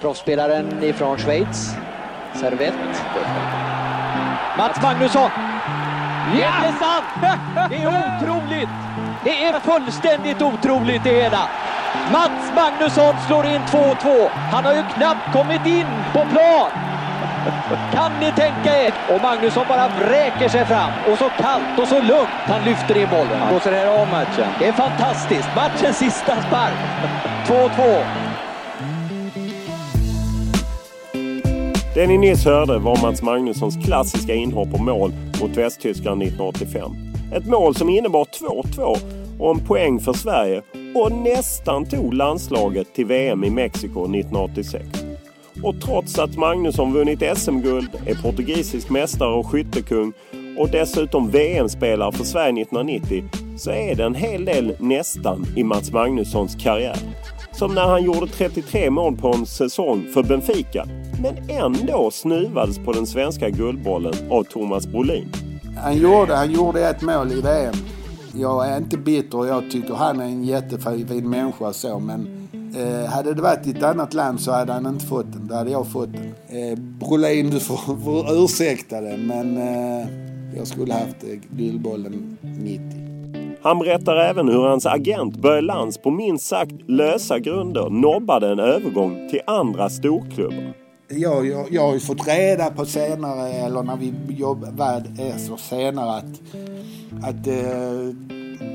Proffsspelaren ifrån Schweiz. Servett. Mats Magnusson! Ja! Det är sant! Det är otroligt! Det är fullständigt otroligt det hela. Mats Magnusson slår in 2-2. Han har ju knappt kommit in på plan. Kan ni tänka er? Och Magnusson bara vräker sig fram. Och så kallt och så lugnt han lyfter in bollen. Och så är det av matchen. Det är fantastiskt. Matchens sista spark. 2-2. Det ni nyss hörde var Mats Magnussons klassiska inhopp och mål mot Västtyskland 1985. Ett mål som innebar 2-2 och en poäng för Sverige och nästan tog landslaget till VM i Mexiko 1986. Och trots att Magnusson vunnit SM-guld, är portugisisk mästare och skyttekung och dessutom VM-spelare för Sverige 1990 så är det en hel del nästan i Mats Magnussons karriär. Som när han gjorde 33 mål på en säsong för Benfica men ändå snuvades på den svenska guldbollen av Thomas Brolin. Han gjorde, han gjorde ett mål i VM. Jag är inte bitter jag tycker han är en jättefin människa så men eh, hade det varit i ett annat land så hade han inte fått den. Då hade jag fått den. Eh, Brolin, du får, får ursäkta det men eh, jag skulle haft eh, guldbollen 90. Han berättar även hur hans agent Börje Lantz på minst sagt lösa grunder nobbade en övergång till andra storklubbar. Jag, jag, jag har ju fått reda på senare, eller när vi jobbade så senare att, att eh,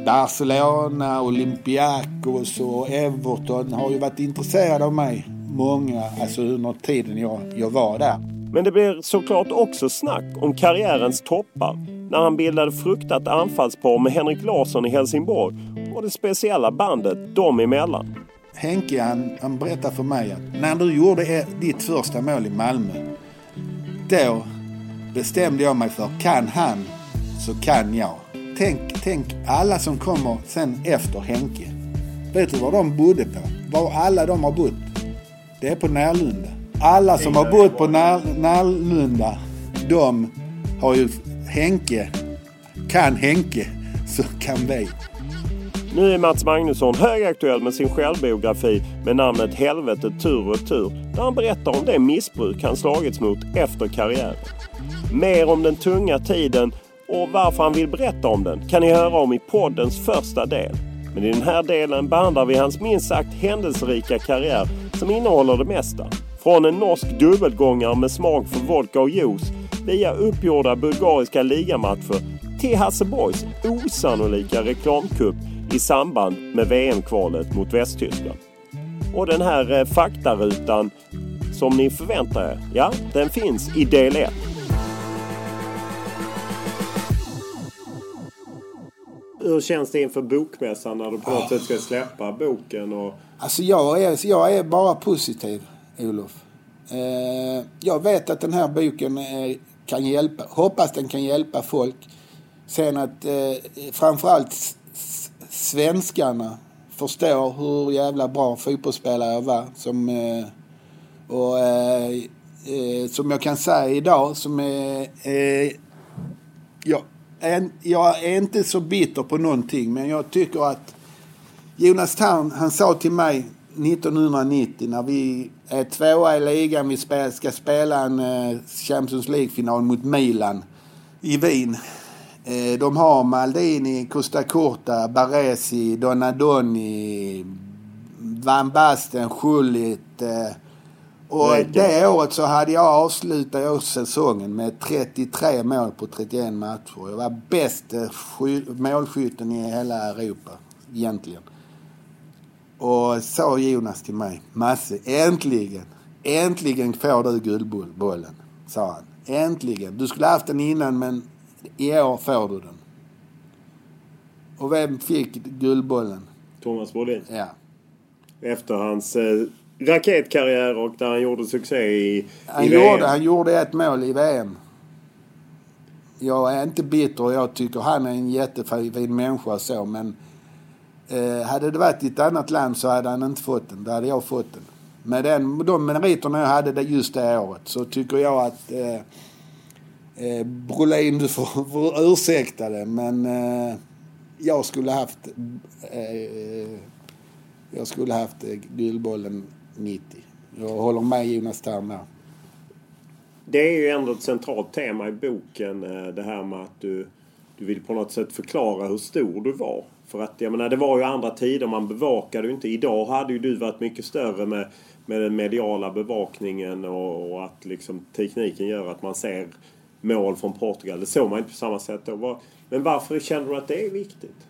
Barcelona, Olympiakos och Everton har ju varit intresserade av mig. Många, alltså under tiden jag, jag var där. Men det blir såklart också snack om karriärens toppar när han bildade fruktat anfallspar med Henrik Larsson i Helsingborg och det speciella bandet dem emellan. Henke han, han berättade för mig att när du gjorde ditt första mål i Malmö, då bestämde jag mig för kan han så kan jag. Tänk, tänk alla som kommer sen efter Henke. Vet du var de bodde på? Var alla de har bott? Det är på Närlunda. Alla som har bott på När, Närlunda, de har ju Henke. Kan Henke så kan vi. Nu är Mats Magnusson högaktuell med sin självbiografi med namnet Helvetet tur och tur där han berättar om det missbruk han slagits mot efter karriären. Mer om den tunga tiden och varför han vill berätta om den kan ni höra om i poddens första del. Men i den här delen behandlar vi hans minst sagt händelserika karriär som innehåller det mesta. Från en norsk dubbelgångare med smak för vodka och juice via uppgjorda bulgariska ligamatcher till Hasseborgs osannolika reklamkupp i samband med VM-kvalet mot Västtyskland. Och den här eh, faktarutan som ni förväntar er, ja, den finns i del 1. hur känns det inför bokmässan när du på något sätt ska släppa boken? Och... Alltså jag är, jag är bara positiv, Olof. Eh, jag vet att den här boken eh, kan hjälpa, hoppas den kan hjälpa folk. Sen att eh, framförallt svenskarna förstår hur jävla bra fotbollsspelare jag var. Som, eh, och, eh, eh, som jag kan säga idag, som är... Eh, jag, är, jag är inte så bitter på någonting, men jag tycker att Jonas Tarn, han sa till mig 1990 när vi är tvåa i ligan, vi ska spela en eh, Champions League-final mot Milan i Wien. Eh, de har Maldini, Costa Corta, Baresi, Donadoni, Van Basten, Schullit. Eh, och det året så hade jag avslutat säsongen med 33 mål på 31 matcher. Jag var bäst målskytten i hela Europa, egentligen. Och sa Jonas till mig, Masse, äntligen, äntligen får du guldbollen, sa han. Äntligen. Du skulle haft den innan men i år får du den. Och vem fick guldbollen? Thomas Brolin. Ja. Efter hans eh, raketkarriär och där han gjorde succé i, han i gjorde, VM. Han gjorde ett mål i VM. Jag är inte bitter jag tycker han är en jättefin människa så men eh, hade det varit i ett annat land så hade han inte fått den. Då hade jag fått den. Med den, de meriterna jag hade just det året så tycker jag att eh, Eh, Brolin, du får, får ursäkta det, men eh, jag skulle haft eh, jag skulle haft eh, Guldbollen 90. Jag håller med Jonas Thern där. Det är ju ändå ett centralt tema i boken eh, det här med att du, du vill på något sätt förklara hur stor du var. För att jag menar, det var ju andra tider, man bevakade ju inte. Idag hade ju du varit mycket större med, med den mediala bevakningen och, och att liksom tekniken gör att man ser mål från Portugal. Det såg man inte på samma sätt då. Men varför känner du att det är viktigt?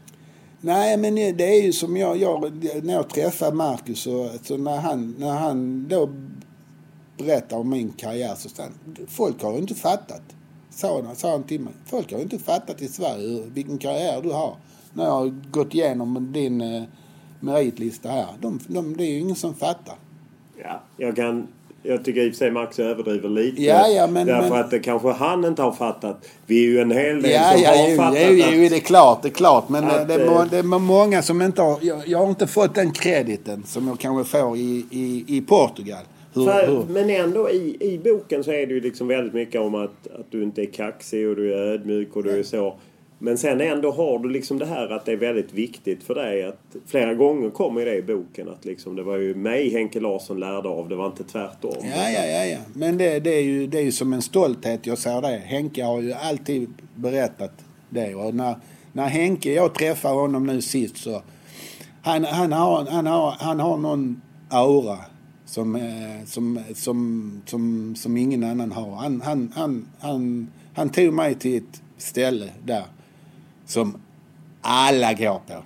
Nej, men det är ju som jag, jag när jag träffar Marcus så, så när, han, när han då berättar om min karriär så sa folk har inte fattat. Sa han, sa han till mig. Folk har inte fattat i Sverige vilken karriär du har. När jag har gått igenom din eh, meritlista här. De, de, det är ju ingen som fattar. Ja, jag kan jag tycker i och för sig Max överdriver lite. Ja, ja, men, därför men... att det kanske han inte har fattat. Vi är ju en hel del ja, som ja, har jo, fattat jo, jo, att... det är klart, det är klart. Men att, det, är, det är många som inte har... Jag, jag har inte fått den krediten som jag kanske får i, i, i Portugal. Hur, För, hur? Men ändå i, i boken så är det ju liksom väldigt mycket om att, att du inte är kaxig och du är ödmjuk och du är så. Men sen ändå har du liksom det här att det är väldigt viktigt för dig att flera gånger kommer det i boken att liksom det var ju mig Henke Larsson lärde av, det var inte tvärtom. Ja, ja, ja, ja. Men det, det, är ju, det är ju som en stolthet jag säger det. Henke har ju alltid berättat det. Och när, när Henke, jag träffar honom nu sist så han, han, har, han, har, han har någon aura som, eh, som, som, som, som ingen annan har. Han, han, han, han, han tog mig till ett ställe där som alla går på.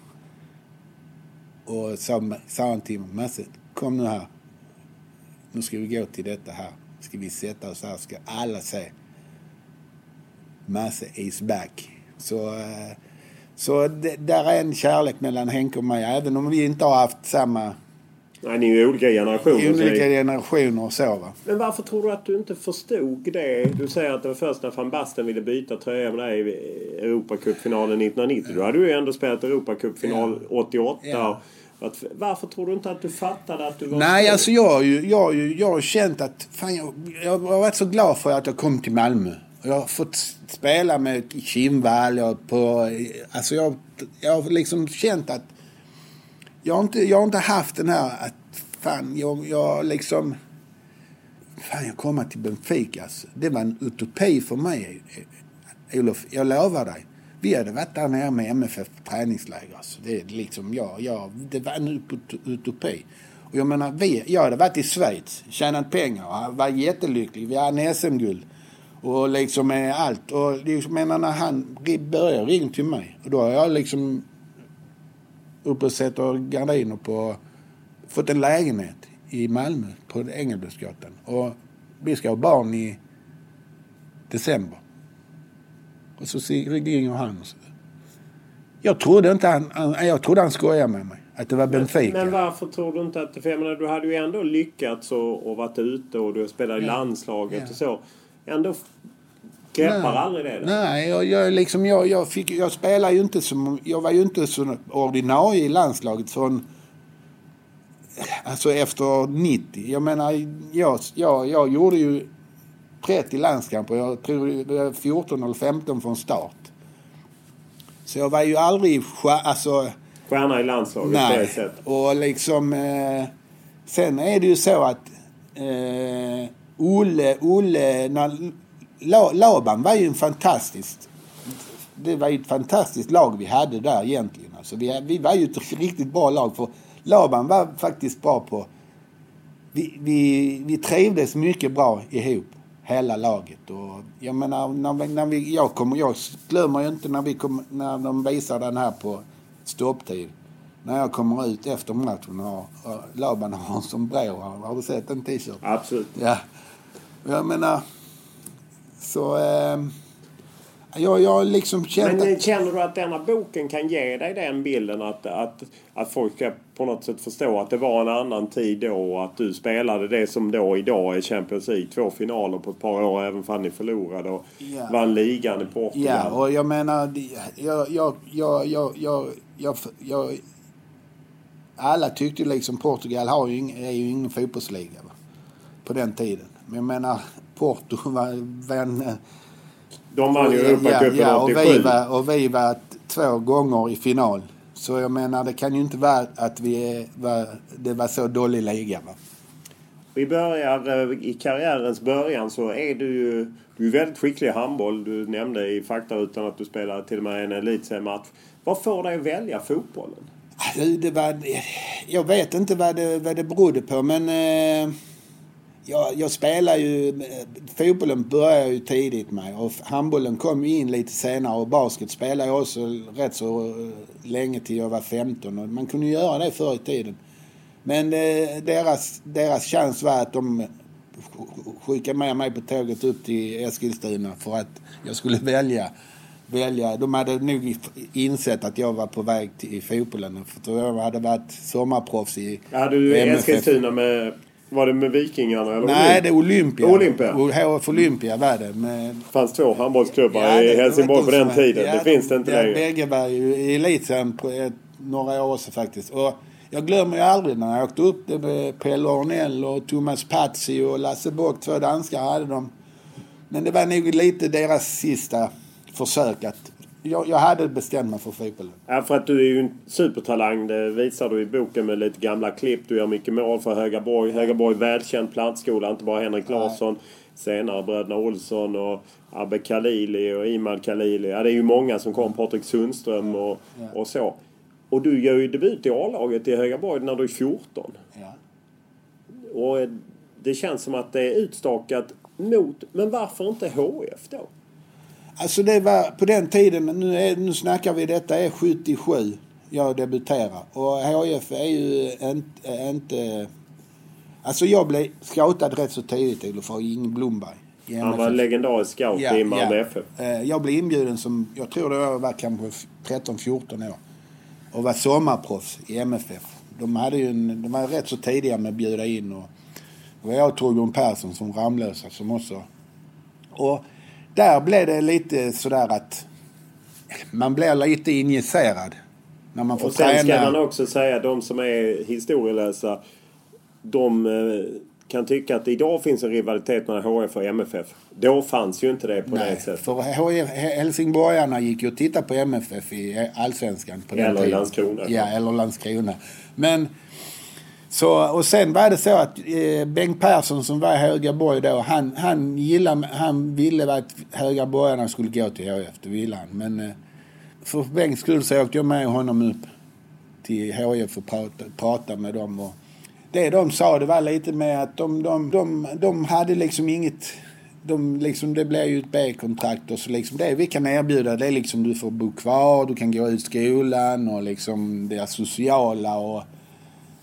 Och sa, sa han till mig, Masse, kom nu här. Nu ska vi gå till detta här. Ska vi sätta oss här, ska alla se. Masse is back. Så, eh, så det, där är en kärlek mellan Henke och mig, även om vi inte har haft samma Nej, ni är ju olika generationer. Olika generationer och så va. Men varför tror du att du inte förstod det? Du säger att det var först när van Basten ville byta tröja med dig i Europacupfinalen 1990. Då hade du ju ändå spelat Europacupfinal ja. 88. Ja. Varför tror du inte att du fattade att du var Nej, stor? alltså jag, jag, jag, jag har känt att... Fan, jag, jag har varit så glad för att jag kom till Malmö. Jag har fått spela med Kindvall och på... Alltså jag, jag har liksom känt att jag har inte, jag har inte haft den här att fan, jag, jag liksom... Fan, jag kommer till Benfica. Alltså. Det var en utopi för mig, Olof. Jag lovar dig. Vi hade varit där nere med MFF träningsläger. Alltså. Det, är liksom, jag, jag, det var en utopi. Och jag menar, vi, jag hade varit i Schweiz, tjänat pengar, och var jättelycklig. Vi hade en SM-guld. Och liksom eh, allt. Och liksom, menar, när han började ringa till mig. Och då har jag liksom uppe och sätter gardiner på... Fått en lägenhet i Malmö på Engelbrektsgatan. Och vi ska ha barn i december. Och så ringer han och så. Jag trodde inte han, han, jag trodde han skojade med mig. Att det var Benfica. Men varför tror du inte att... För jag menar, du hade ju ändå lyckats och, och varit ute och du spelade i Ja. landslaget Ja. och så. Ändå f- greppar aldrig det. då? Nej, jag, jag, liksom, jag, jag, fick, jag spelade ju inte som... Jag var ju inte så ordinarie i landslaget förrän... Alltså efter 90. Jag menar, jag, jag, jag gjorde ju 30 landskamper. Jag tror det var 14 eller 15 från start. Så jag var ju aldrig... Alltså, Stjärna i landslaget på det Nej, sättet. och liksom... Eh, sen är det ju så att eh, Olle, Olle... När, Laban var ju en fantastisk... Det var ju ett fantastiskt lag vi hade där egentligen. Alltså vi, vi var ju ett riktigt bra lag. För Laban var faktiskt bra på... Vi, vi, vi trivdes mycket bra ihop, hela laget. Och jag menar, när vi, när vi, jag, kommer, jag glömmer ju inte när, vi kom, när de visar den här på stopptid. När jag kommer ut efter matchen och, och Laban har en sombrero. Har du sett den t-shirten? Absolut. Ja. Jag menar... Så... Eh, jag, jag liksom känt Men eh, känner du att denna boken kan ge dig den bilden att, att, att folk ska på något sätt förstå att det var en annan tid då och att du spelade det som då idag är Champions League. Två finaler på ett par år även om ni förlorade och Ja. vann ligan i Portugal. Ja, och jag menar... Jag, jag, jag, jag, jag, jag, jag, alla tyckte liksom Portugal har ju är ju ingen fotbollsliga va? på den tiden. Men jag menar, Porto var en... De vann ju Europacupen ja, och 87. vi var, och vi var två gånger i final. Så jag menar, det kan ju inte vara att vi är, var, det var så dålig liga. Va? Vi börjar eh, i karriärens början så är du ju du är väldigt skicklig i handboll. Du nämnde i faktarutan att du spelade till och med en elitseriematch. Vad får dig att välja fotbollen? Alltså, det var, jag vet inte vad det, vad det berodde på men eh, jag, jag spelar ju... Fotbollen började ju tidigt med och handbollen kom ju in lite senare och basket spelade jag också rätt så eh, länge till jag var 15 och man kunde ju göra det förr i tiden. Men eh, deras, deras chans var att de skickade med mig på tåget upp till Eskilstuna för att jag skulle välja. välja. De hade nog insett att jag var på väg till fotbollen. För jag hade varit sommarproffs i Hade du i. Eskilstuna med... Var det med Vikingarna eller Nej, det är Olympia. Olympia. HF Olympia var det. Med, Det fanns två handbollsklubbar Ja, i Helsingborg på den tiden. ja, det finns det inte ja, längre. Bägge var ju i elitserien på några år sedan faktiskt. Och jag glömmer ju aldrig när jag åkte upp det med Pelle Ornell och Thomas Pazzi och Lasse Bock, två danskar hade de. Men det var nog lite deras sista försök att... Jag, jag hade bestämt mig för fotbollen. Ja, för att du är ju en supertalang. Det visar du i boken med lite gamla klipp. Du gör mycket mål för Högaborg. Högaborg välkänd plantskola. Inte bara Henrik Larsson. Senare bröderna Olsson och Abbe Khalili och Imad Khalili. Ja, det är ju många som kom. Patrik Sundström och, och så. Och du gör ju debut i A-laget i Högaborg när du är 14. Ja. Och det känns som att det är utstakat mot... Men varför inte HF då? Alltså det var på den tiden, nu, är, nu snackar vi detta är 77 jag debuterar. Och HF är ju inte, inte... Alltså jag blev scoutad rätt så tidigt för Inge Blomberg. Han var MFF. legendarisk scout i Malmö FF. Eh, Jag blev inbjuden som, jag tror det var kanske 13-14 år. Och var sommarproffs i MFF. De, hade ju en, de var rätt så tidiga med att bjuda in. Och, och jag och Torbjörn Persson som Ramlösa som också... Och där blev det lite sådär att man blir lite injicerad. När man får Och sen ska träna. man också säga att de som är historielösa de eh, kan tycka att idag finns en rivalitet mellan HF och MFF. Då fanns ju inte det på det Nej, sättet. för HF Helsingborgarna gick ju och tittade på MFF i Allsvenskan. På den Eller tiden. Landskrona. Ja, eller Landskrona. Men, så, och sen var det så att eh, Bengt Persson som var i Högaborg då, han, han, gillade, han ville att Högaborgarna skulle gå till HIF, Det ville han. Men eh, för Bengts skull så åkte jag med honom upp till HIF och pratade, pratade med dem. Och det de sa det var lite med att de, de, de, de hade liksom inget... De liksom, det blev ju ett B-kontrakt och så liksom det vi kan erbjuda det är liksom du får bo kvar, du kan gå ut skolan och liksom det sociala och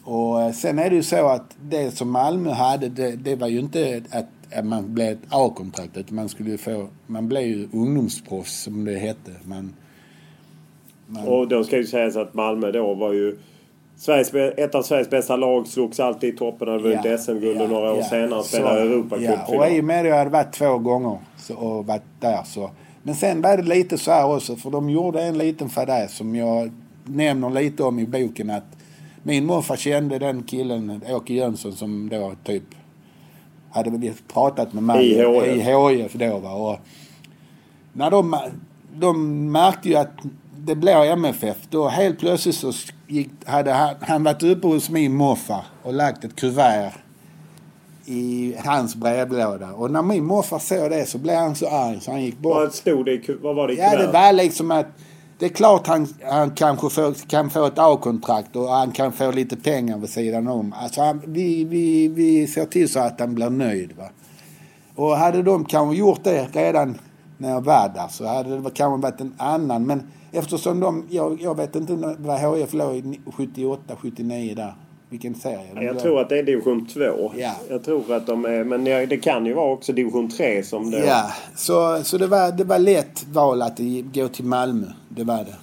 och eh, sen är det ju så att det som Malmö hade, det, det var ju inte att, att man blev ett A-kontrakt utan man skulle få, man blev ju ungdomsproffs som det hette. Man, Men, Och då ska ju sägas att Malmö då var ju Sveriges, ett av Sveriges bästa lag. Slogs alltid i toppen. Hade vunnit Ja, SM-guld och ja, några år ja. senare Så, spelade Ja, och i Europacupfinal. och med att jag hade varit två gånger så, och varit där så. Men sen var det lite så här också, för de gjorde en liten fadäs som jag nämner lite om i boken att min morfar kände den killen, Åke Jönsson, som då typ hade vi pratat med mig I HIF. då va. Och när de, de märkte ju att det blev MFF, då helt plötsligt så gick, hade han, han varit uppe hos min morfar och lagt ett kuvert i hans brevlåda. Och när min morfar såg det så blev han så arg så han gick bort. Vad stod det Vad var det i Ja, det kuvertet? var liksom att det är klart han, han kanske får, kan få ett A-kontrakt och han kan få lite pengar vid sidan om. Alltså han, vi, vi, vi ser till så att han blir nöjd. Va? Och hade de kanske gjort det redan när jag var där så hade det kanske varit en annan. Men eftersom de, jag, jag vet inte vad HIF låg 78, 79 där. Vilken serie. Ja, Jag tror att det är division 2. Ja. Jag tror att de är... Men det kan ju vara också division 3 som det... Ja, så, så det, var, det var lätt val att gå till Malmö. Det var det.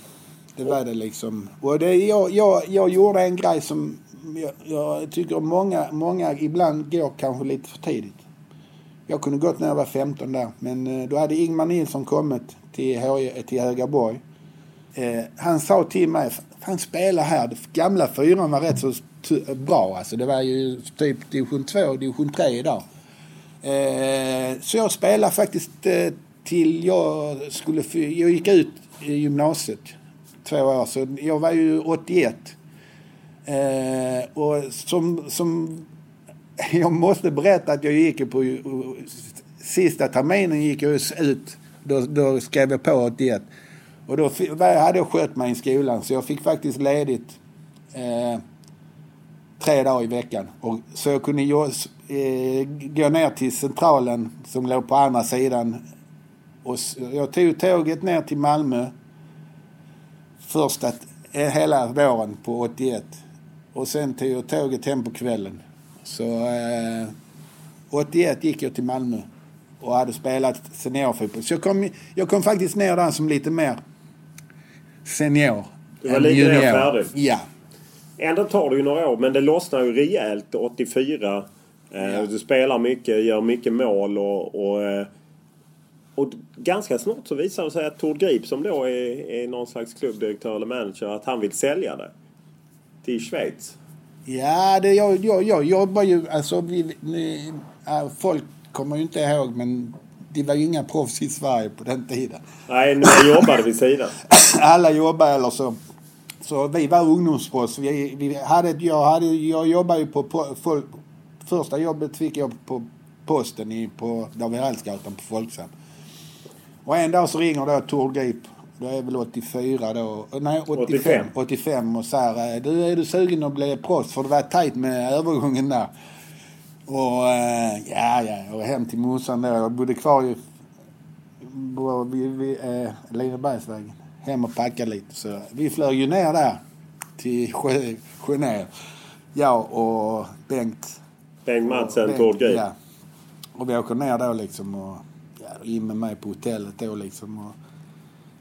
Det var det liksom. Och det, jag, jag, jag gjorde en grej som jag, jag tycker många, många ibland går kanske lite för tidigt. Jag kunde gått när jag var 15 där. Men eh, då hade Ingmar Nilsson kommit till, till Högaborg. Eh, han sa till mig, han spelar här. Gamla fyran var rätt så bra alltså. Det var ju typ division 2 och division 3 idag. Eh, så jag spelade faktiskt eh, till jag skulle... Jag gick ut i gymnasiet två år. Så jag var ju 81. Eh, och som, som... Jag måste berätta att jag gick på... Sista terminen gick jag ut. Då, då skrev jag på 81. Och då hade jag skött mig i skolan så jag fick faktiskt ledigt eh, tre dagar i veckan. Och, så jag kunde ju, eh, gå ner till centralen som låg på andra sidan. Och jag tog tåget ner till Malmö första eh, hela våren på 81. Och sen tog jag tåget hem på kvällen. Så eh, 81 gick jag till Malmö och hade spelat seniorfotboll. Så jag kom, jag kom faktiskt ner där som lite mer senior. Du var lite mer färdig. Ja. Ändå tar det ju några år, men det lossnar ju rejält 84. Eh, Ja. Du spelar mycket, gör mycket mål och, och, eh, och ganska snart så visar det sig att Tord Grip som då är, är någon slags klubbdirektör eller manager att han vill sälja det. Till Schweiz. Ja, det, jag, jag, jag jobbar ju... Alltså, vi, ni, äh, folk kommer ju inte ihåg, men det var ju inga proffs i Sverige på den tiden. Nej, nu jobbade vid sidan. Alla jobbade eller så. Så vi var ungdomsproffs. Vi, vi hade, jag, hade, jag jobbade ju på... på folk, första jobbet fick jag på posten i, på David Hallsgatan på Folksam. Och en dag så ringer då Tord Grip. Då är väl 84 då. Nej, 85. 85. 85 och säger du är du sugen att bli proffs? För det var tajt med övergången där. Och eh, ja, ja, och hem till morsan då. Jag bodde kvar ju vid, vid eh, Linebergsvägen. Hem och packa lite. Så vi flög ju ner där till Ge- Genève. Jag och Bengt. Bengt Madsen, Tord. Ja. Och vi åker ner då liksom och ja, in med mig på hotellet då liksom. Och,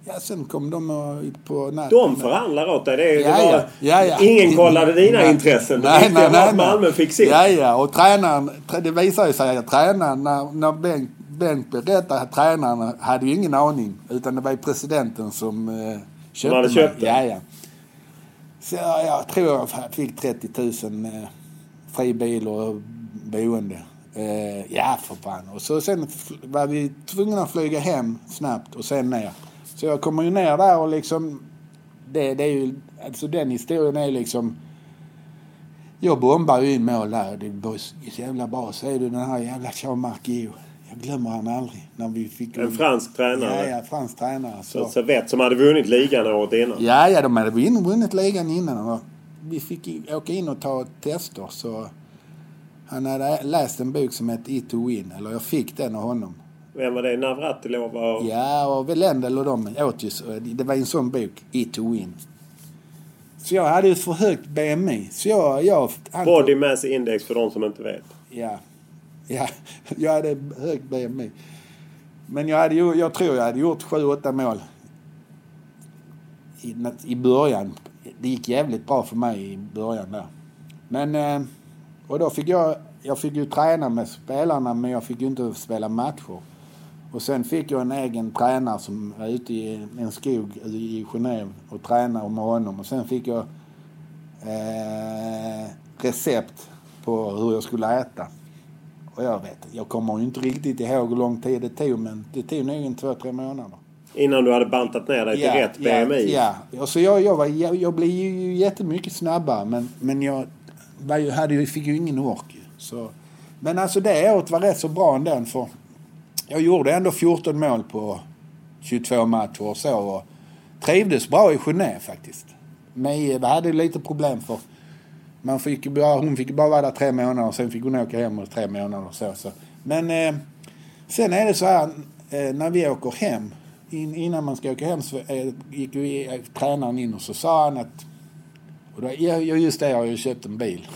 ja, sen kom de och, på natten. De förhandlar åt dig. Det är, Ja, ja, ja, ja. Ingen kollade dina Nej. intressen. Nej, nej, nej, att Malmö nej. fick sitt. Ja, ja. Och tränaren, det visar ju sig att tränaren, när, när Bengt, Bengt berättade att tränaren hade ju ingen aning. Utan det var ju presidenten som eh, köpte hade köpt det. Ja, ja. Så jag, tror jag fick 30 000 eh, fri bil och boende. Eh, ja, för fan. Och så sen var vi tvungna att flyga hem snabbt och sen ner. Så jag kommer ju ner där och liksom... Det, det är ju... Alltså den historien är liksom... Jag bombar ju in mål där. Det var så jävla bra. Så är du den här jävla Jean-Marc. Jag glömmer han aldrig. När vi fick... En fransk tränare. Ja, ja, fransk tränare. Så Servette som hade vunnit ligan året innan. Ja, ja, de hade vunnit ligan innan. Och vi fick åka in och ta tester. Så han hade läst en bok som hette It to Win. Eller jag fick den av honom. Vem var det? Navratilov och... Ja, och Velendel och de åt ju. Det var en sån bok, It to Win. Så jag hade ju för högt BMI. Så jag... jag Body Mass Index för de som inte vet. Ja. ja, jag hade högt BMI. Men jag, hade, ju- jag tror jag hade gjort sju, åtta mål. i, i början. Det gick jävligt bra för mig i början där. Men, eh, och då fick jag, jag fick ju träna med spelarna men jag fick ju inte spela matcher. Och sen fick jag en egen tränare som var ute i en skog i Genève och tränade med honom. Och sen fick jag eh, recept på hur jag skulle äta. Och jag vet, jag kommer ju inte riktigt ihåg hur lång tid det tog men det tog nog en två, tre månader. Innan du hade bantat ner dig till Ja, rätt ja, BMI? Ja, alltså jag, jag, var, jag, jag blev ju jättemycket snabbare men, men jag var ju, hade, fick ju ingen ork. Så, men alltså det året var rätt så bra ändå för jag gjorde ändå 14 mål på 22 matcher och så och trivdes bra i Genève faktiskt. Men vi hade lite problem för man fick bara, hon fick bara vara där tre månader och sen fick hon åka hem och tre månader och så. så. Men eh, sen är det så här eh, när vi åker hem in, innan man ska åka hem så eh, gick ju eh, tränaren in och så sa han att och då, ja, just det, jag har ju köpt en bil.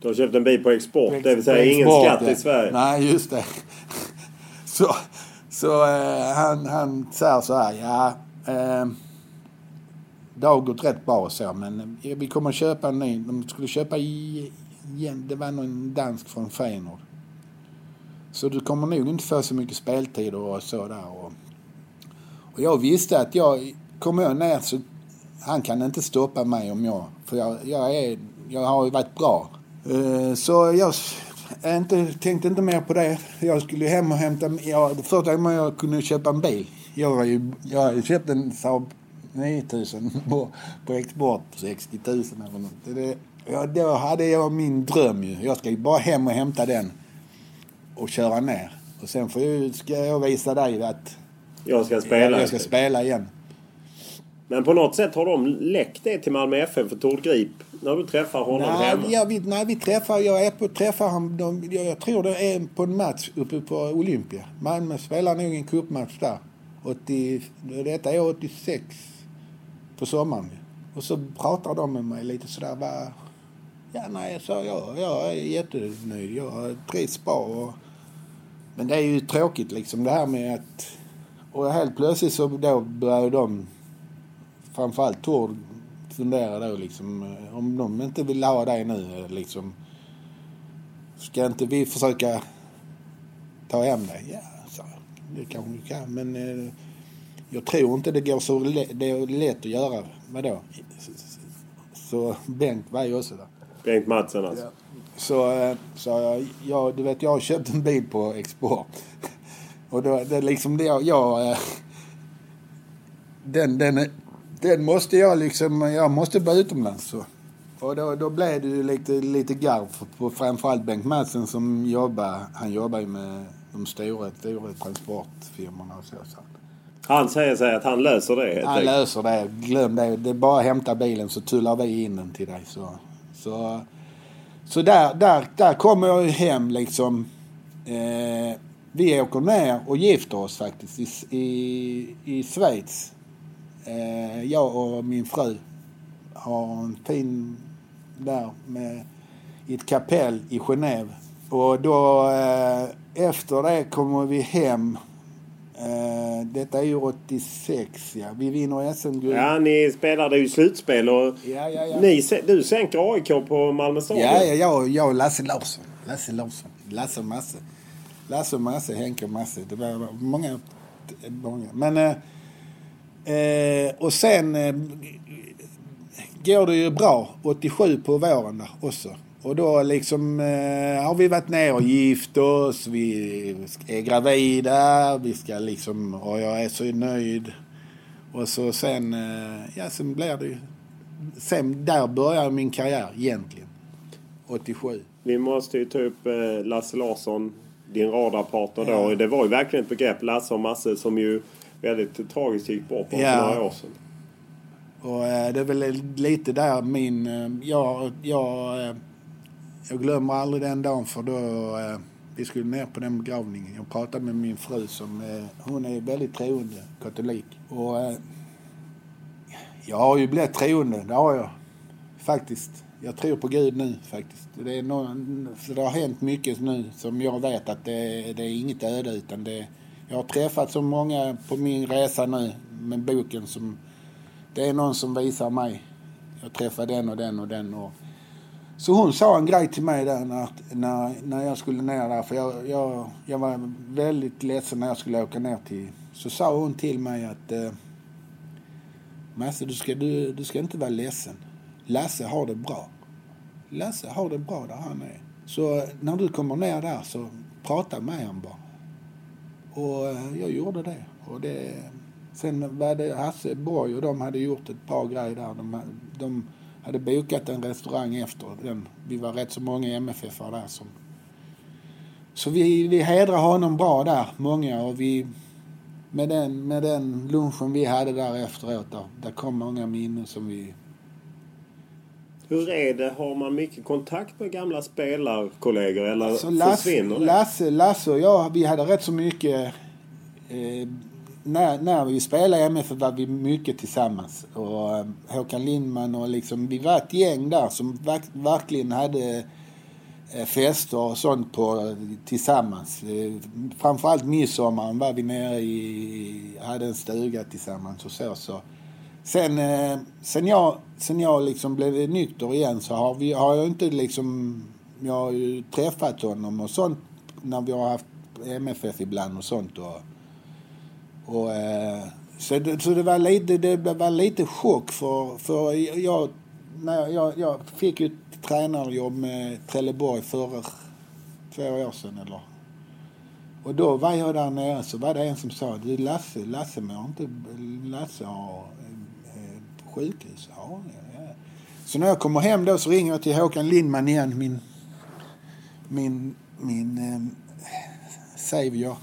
Du har köpt en bil på export, det vill säga På ingen export, skatt i Sverige. Nej, just det. Så, så eh, han, han säger så här, ja. Eh, det har gått rätt bra så, men eh, vi kommer att köpa en ny. De skulle köpa igen, det var någon dansk från Feyenoord. Så du kommer nog inte få så mycket speltid och så där. Och, och jag visste att jag, kommer jag ner så, han kan inte stoppa mig om jag, för jag, jag, är, jag har ju varit bra. Eh, Så jag inte, tänkte inte mer på det. Jag skulle hem och hämta, jag, det första gången jag kunde köpa en bil. Jag, var ju, jag hade köpt en Saab 9000 på, på export på 60 000 eller något. Det, det, ja, då hade jag min dröm ju. Jag ska ju bara hem och hämta den och köra ner. Och sen får jag, ska jag visa dig att Jag ska spela. jag ska spela igen. Men på något sätt har de läckt det till Malmö FF för Tord Grip när du träffar honom Nej, hemma. ja, vi, nej, vi träffar, jag är på, träffar han, de, jag, tror det är på en match uppe på Olympia. Malmö spelar nog en cupmatch där. 80, detta är 86 på sommaren. Och så pratar de med mig lite sådär bara, ja nej sa jag, jag är jättenöjd, jag trivs bra. Och, men det är ju tråkigt liksom det här med att, och helt plötsligt så då börjar de, framförallt Tord fundera då liksom eh, om de inte vill ha dig nu eh, liksom. Ska inte vi försöka ta hem dig? Ja, så, det kanske vi kan men eh, jag tror inte det går så lätt, det är lätt att göra. Vadå? Så Bengt var ju också där. Bengt Madsen alltså. Så, eh, så jag, du vet, jag har köpt en bil på export. Och då, det är liksom det jag... jag den, den, den måste jag liksom... Jag måste vara utomlands. Så. Och då, då blev det ju lite, lite garv på, framförallt Bengt Madsen som jobbar. Han jobbar ju med de stora, stora transportfirmorna och så. så. Han säger sig att han löser det helt Han enkelt. löser det. Glöm det. Det är bara att hämta bilen så tullar vi in den till dig. Så, så, så där, där, där kommer jag hem liksom. Eh, vi åker ner och gifter oss faktiskt i, i, i Schweiz. Eh, jag och min fru har en fin där med, i ett kapell i Genève. Och då eh, efter det kommer vi hem Eh, detta är ju 86, ja. Vi vinner SM-guld. Ja, ni spelade ju slutspel och Ja, ja, ja. Ni, du sänker AIK på Malmö stadion. Ja, ja, jag, jag och Lasse Larsson. Lasse Larsson. Lasse Masse. Lasse Masse, Henke Masse. Det var många. många. Men... Eh, eh, och sen eh, går det ju bra 87 på våren där också. Och då liksom eh, har vi varit ner och gift oss. Vi är gravida. Vi ska liksom... Och jag är så nöjd. Och så sen... Eh, ja, sen blir det ju... Sen där börjar min karriär egentligen. 87. Vi måste ju ta upp eh, Lasse Larsson, din radarpartner då. Ja. Det var ju verkligen ett begrepp, Lasse och Masse, som ju väldigt tragiskt gick bort för Ja. några år sedan. Och eh, det är väl lite där min... Eh, jag, jag, eh, jag glömmer aldrig den dagen för då... Vi skulle ner på den begravningen. Jag pratade med min fru som... Hon är väldigt troende katolik. Och jag har ju blivit troende, det har jag. Faktiskt. Jag tror på Gud nu faktiskt. Det, är någon, det har hänt mycket nu som jag vet att det, det är inget öde utan det... Jag har träffat så många på min resa nu med boken som det är någon som visar mig. Jag träffar den och den och den. Och... Så hon sa en grej till mig där när, när, när jag skulle ner där. För jag, jag, jag var väldigt ledsen när jag skulle åka ner till... Så sa hon till mig att... Eh, Masse, du ska, du, du ska inte vara ledsen. Lasse har det bra. Lasse har det bra där han är. Så eh, när du kommer ner där så prata med honom bara. Och eh, jag gjorde det. Och det sen var det Hasse Borg och de hade gjort ett par grejer där. De, de hade bokat en restaurang efter den. Vi var rätt så många MFF där som... Så vi, vi hedrar honom bra där, många. Och vi, med, den, med den lunchen vi hade där efteråt, där, där kom många minnen som vi hur är det? Har man mycket kontakt med gamla spelarkollegor eller alltså, Lasse, försvinner det? Lasse, Lasse och jag, vi hade rätt så mycket... Eh, när, när vi spelade i MFF var vi mycket tillsammans. Och eh, Håkan Lindman och liksom, vi var ett gäng där som verk, verkligen hade eh, fester och sånt på tillsammans. Eh, framförallt midsommaren var vi nere i, hade en stuga tillsammans och så. så Sen, eh, sen jag, sen jag liksom blev nykter igen så har, vi, har jag inte liksom... Jag har ju träffat honom och sånt när vi har haft MFF ibland och sånt. Och, och, eh, så det, så det, var lite, det var lite chock för, för jag, när jag, jag fick ju ett tränarjobb med Trelleborg för två år sedan eller och då var jag där nere så var det en som sa du Lasse, Lasse mår inte, Lasse har sjukhus? Ja, ja. Så när jag kommer hem då så ringer jag till Håkan Lindman igen, min, min, min eh, savior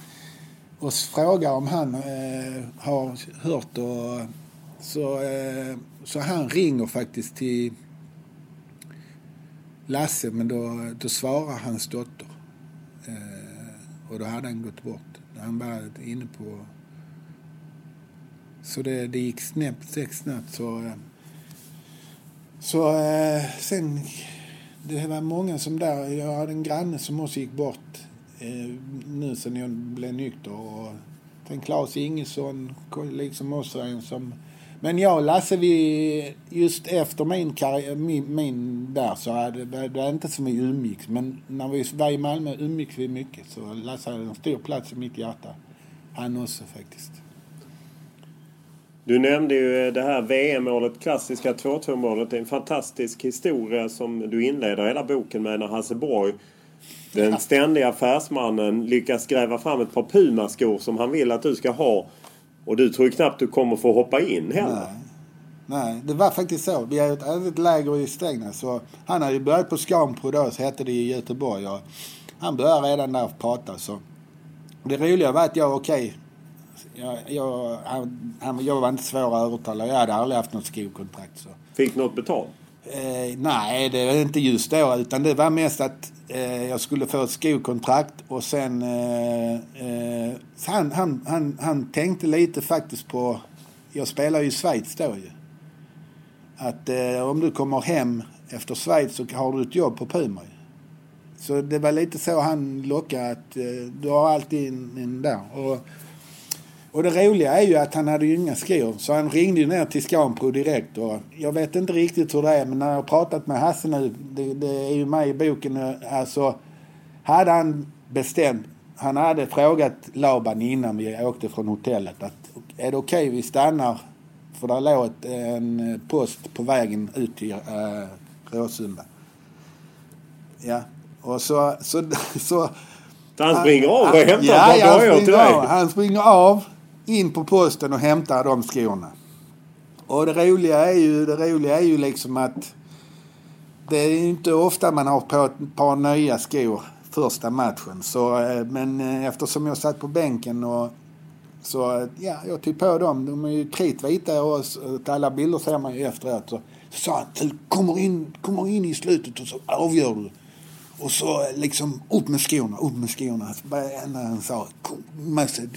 och frågar om han eh, har hört och så, eh, så han ringer faktiskt till Lasse men då, då svarar hans dotter. Eh, och då hade han gått bort. Han var inne på så det, det gick snabbt, sex snabbt. Så, eh, så eh, sen, det var många som där, jag hade en granne som också gick bort eh, nu sen jag blev nykter. Och sen Claes Ingesson, liksom också en som... Men jag och Lasse, vi, just efter min karriär, min, min där så hade det var inte som vi umgicks. Men när vi var i Malmö umgicks vi mycket. Så Lasse hade en stor plats i mitt hjärta. Han också faktiskt. Du nämnde ju det här VM-målet, klassiska 2-2 målet. Det är en fantastisk historia som du inleder hela boken med när Hasse Borg, den ständiga affärsmannen, lyckas gräva fram ett par Puma-skor som han vill att du ska ha. Och du tror knappt du kommer få hoppa in heller. Nej. Nej, det var faktiskt så. Vi hade ett läger i Strängnäs. Han hade ju börjat på Scanpro då, så hette det i Göteborg. Och han började redan där prata. Så. Det roliga var att jag, okej, jag, jag, han, jag var inte svår att övertala. Jag hade aldrig haft något skokontrakt. Så. Fick något betalt? Eh, nej, det var inte just då. Utan det var mest att eh, jag skulle få ett skokontrakt och sen... Eh, eh han, han, han, han tänkte lite faktiskt på... Jag spelar ju i Schweiz då ju. Att eh, om du kommer hem efter Schweiz så har du ett jobb på Puma. Så det var lite så han lockade att eh, du har alltid en, en där. Och, och det roliga är ju att han hade ju inga skor. Så han ringde ju ner till Scanpro direkt. Och jag vet inte riktigt hur det är men när jag har pratat med Hasse nu, det, det är ju med i boken, alltså hade han bestämt, han hade frågat Laban innan vi åkte från hotellet att är det okej okay, vi stannar för där låg ett, en post på vägen ut till äh, Råsunda. Ja, och så, så, så han springer av och hämtar ja, ja, han springer av. Han springer av in på posten och hämta de skorna. Och det roliga är ju, det roliga är ju liksom att det är inte ofta man har på ett par nya skor första matchen. Så, eh, men eh, eftersom jag satt på bänken och så eh, ja, jag tog på dem. De är ju kritvita och alla bilder ser man ju efteråt. Så sa han, du kommer in, kommer in i slutet och så avgör du. Och så liksom upp med skorna, upp med skorna. Han sa,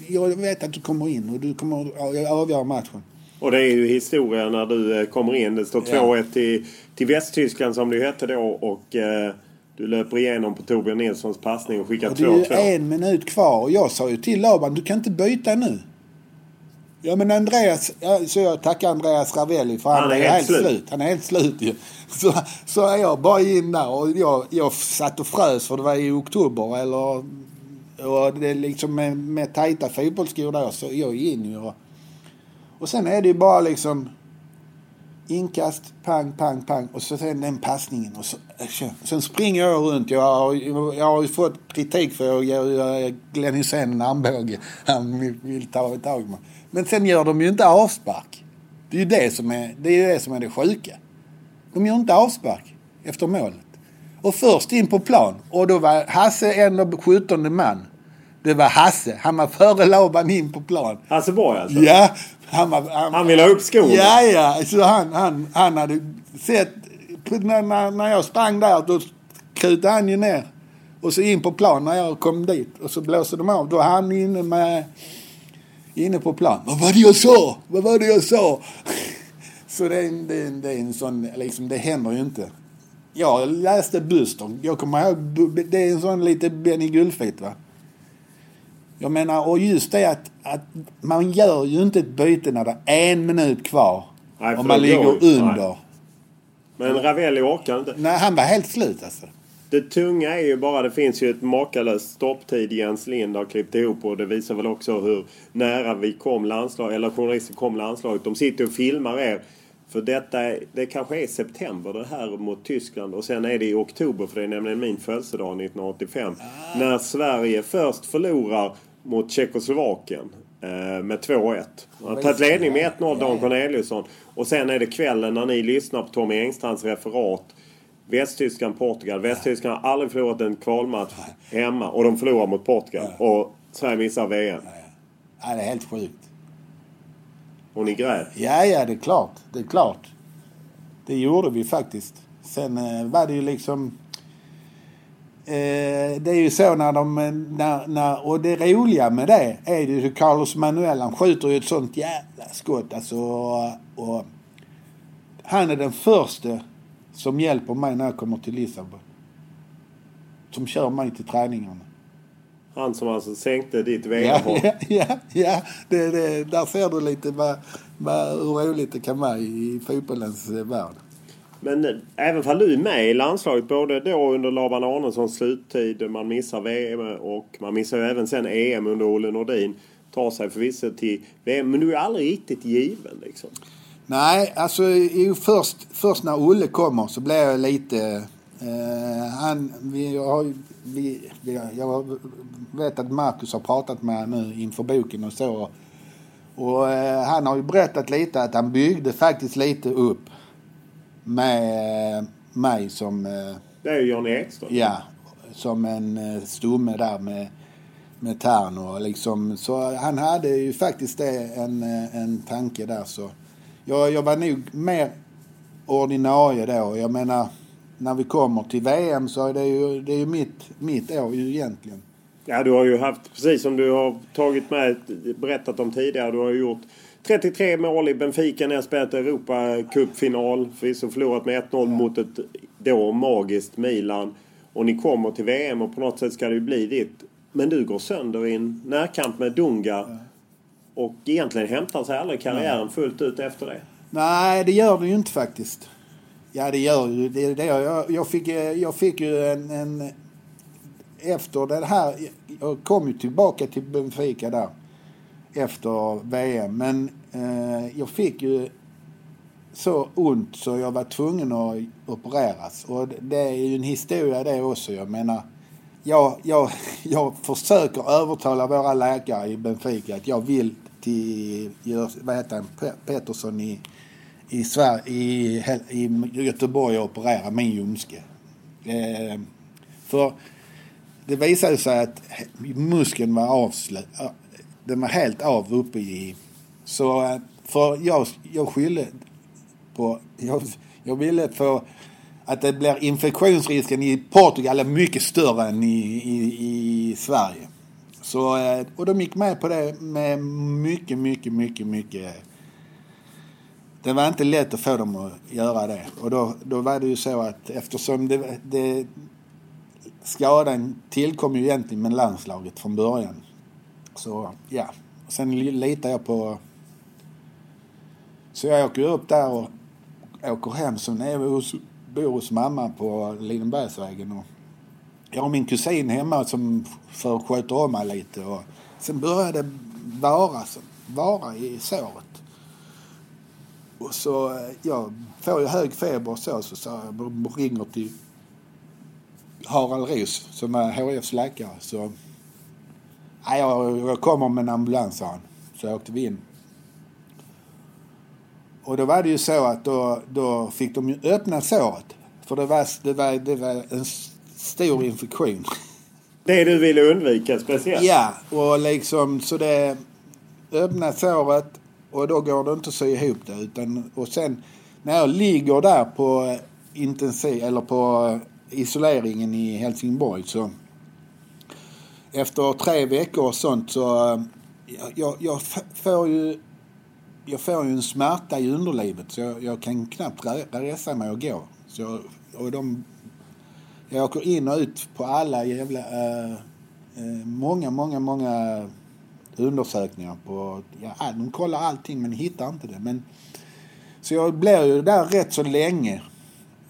jag vet att du kommer in och du kommer att avgöra matchen. Och det är ju historia när du eh, kommer in. Det står 2-1 ja. till, till Västtyskland som det hette då och eh, du löper igenom på Torbjörn Nilssons passning och skickar 2-2. Det är ju en minut kvar och jag sa ju till Laban, du kan inte byta nu. Ja men Andreas, så jag tackar Andreas Ravelli för han, Han är helt helt slut. slut. Han är helt slut ju. Så, så är jag bara in där och jag, jag satt och frös för det var i oktober eller och det är liksom med, med tajta fotbollsskor där så jag är in ju. Och, och sen är det ju bara liksom inkast, pang, pang, pang och så sen den passningen och så, sen springer jag runt. Jag har, jag har ju fått kritik för att jag ger Glenn Hysén en armbåge. Han vill ta tag i mig. Men sen gör de ju inte avspark. Det är ju det som är det, är det, som är det sjuka. De gör inte avspark efter målet. Och först in på plan och då var Hasse ändå 17 man. Det var Hasse. Han var före Laban in på plan. Hasse Borg alltså? Ja, han var... Han ville ha upp skorna? Ja, ja. Så han, han, han hade sett... När, när, när jag sprang där då krutade han ju ner. Och så in på plan när jag kom dit. Och så blåste de av. Då var han inne med... Inne på plan. Vad var det jag sa? Vad var det jag sa? Så det är, en- det är, en- det är en sån... Liksom, det händer ju inte. Jag läste Buster. Jag kommer ihåg... Det är en sån lite Benny Gullfit va? Jag menar, och just det att, att man gör ju inte ett byte när det är en minut kvar. Nej, och man ligger går- under. nej. Men Ravelli orkar inte. Nej, han var helt slut alltså. Det tunga är ju bara, det finns ju ett makalöst stopptid Jens Lind har klippt ihop och det visar väl också hur nära vi kom landslag, eller journalister kom landslaget. De sitter och filmar er. För detta, det kanske är september det här mot Tyskland och sen är det i oktober för det är nämligen min födelsedag 1985. När Sverige först förlorar mot Tjeckoslovakien eh, med 2-1. Man har tagit ledning med 1-0 Dan Corneliusson. Och sen är det kvällen när ni lyssnar på Tommy Engstrands referat. Västtyskland, Portugal. Västtyskland har aldrig förlorat en kvalmatch hemma och de förlorar mot Portugal. Och Sverige missar VM. Ja, det är helt sjukt. Och ni grät. Ja, ja, det är klart. Det är klart. Det gjorde vi faktiskt. Sen eh, var det ju liksom... Eh, det är ju så när de... eh, När, när, och det roliga med det är ju att Carlos Manuel, han skjuter ju ett sånt jävla skott. Alltså, och, och han är den första som hjälper mig när jag kommer till Lissabon. Som kör mig till träningarna. Han som alltså sänkte ditt Ja, VM-hopp. ja, ja, ja. Det, det, där ser du lite vad, vad, hur roligt det kan vara i fotbollens eh, värld. Men eh, även fall du är med i landslaget både då under Laban Arnessons sluttid, man missar VM och man missar ju även sen EM under Olle Nordin. Tar sig förvisso till VM, men du är aldrig riktigt given liksom. Nej, alltså först, först när Olle kommer så blir jag lite... Eh, han, vi har, vi, jag vet att Marcus har pratat med honom nu inför boken och så. Och eh, han har ju berättat lite att han byggde faktiskt lite upp med eh, mig som... Eh, Det är ju Johnny Ekström. Ja, som en eh, stomme där med, med Tern och liksom. Så han hade ju faktiskt det, en, eh, en tanke där så. Jag, jag var nog mer ordinarie då. Jag menar, när vi kommer till VM så är det ju, det är ju mitt, mitt år ju egentligen. Ja, du har ju haft, precis som du har tagit med, berättat om tidigare, du har ju gjort 33 mål i Benfica när jag spelat Europacupfinal. Förvisso förlorat med 1-0 mot ett då magiskt Milan. Och ni kommer till VM och på något sätt ska det ju bli ditt. Men du går sönder i en närkamp med Dunga. Och egentligen hämtar sig aldrig karriären fullt ut efter det. Nej, det gör det ju inte faktiskt. Ja, det gör ju det. det jag, jag, fick, eh, jag fick ju en, en... Efter det här... Jag kom ju tillbaka till Benfica där. Efter VM. Men eh, jag fick ju så ont så jag var tvungen att opereras. Och det är ju en historia det också. Jag menar, jag, jag, jag försöker övertala våra läkare i Benfica att jag vill till, vad heter han, Pettersson i, i, Sverige, i, i Göteborg och operera min ljumske. Eh, för det visade sig att muskeln var avslut, den var helt av uppe i... Så eh, för jag, jag skyllde på... Jag, jag ville få att det blir infektionsrisken i Portugal är mycket större än i, i, i Sverige. Så, eh, och de gick med på det med mycket, mycket, mycket, mycket... Det var inte lätt att få dem att göra det. Och då, då var det ju så att eftersom det, det skadan tillkom ju egentligen med landslaget från början. Så ja, sen litar jag på Så jag åker upp där och åker hem. Så är jag hos, bor hos mamma på Lidenbergsvägen. Och jag har min kusin hemma som för sköter om mig lite. Och sen började det vara, vara i såret. Och så, eh, jag får ju hög feber och så, så, så jag ringer till Harald Roos som är HFs läkare. Så, jag, jag kommer med en ambulans, sa han. Så åkte vi in. Och då var det ju så att då, då fick de ju öppna såret. För det var, det var, det var en stor infektion. Det du ville undvika speciellt? Ja, och liksom så det öppna såret och då går det inte att sy ihop det. Utan, och sen när jag ligger där på intensiv, eller på isoleringen i Helsingborg så efter tre veckor och sånt så jag, jag, får ju jag får ju en smärta i underlivet så jag, jag kan knappt resa mig och gå. Så, och de, jag åker in och ut på alla jävla... Eh, eh många, många, många undersökningar på... Ja, de kollar allting men hittar inte det. Men, så jag blir ju där rätt så länge.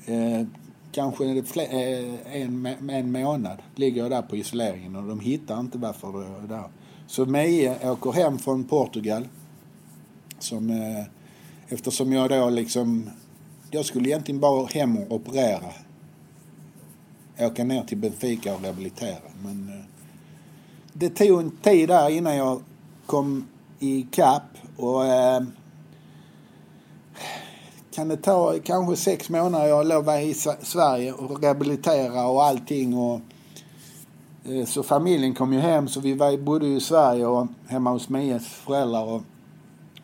Eh, kanske eh, en, en månad ligger jag där på isoleringen och de hittar inte varför det är där. Så Mie eh, åker hem från Portugal. Som, eh, eftersom jag då liksom... Jag skulle egentligen bara hem och operera. Åka ner till Benfica och rehabilitera. Men eh, det tog en tid där innan jag kom i kapp och eh, kan det ta kanske sex månader. Jag låg i Sverige och rehabilitera och allting. Och, eh, så familjen kom ju hem så vi var, bodde i Sverige och hemma hos Mias föräldrar. Och,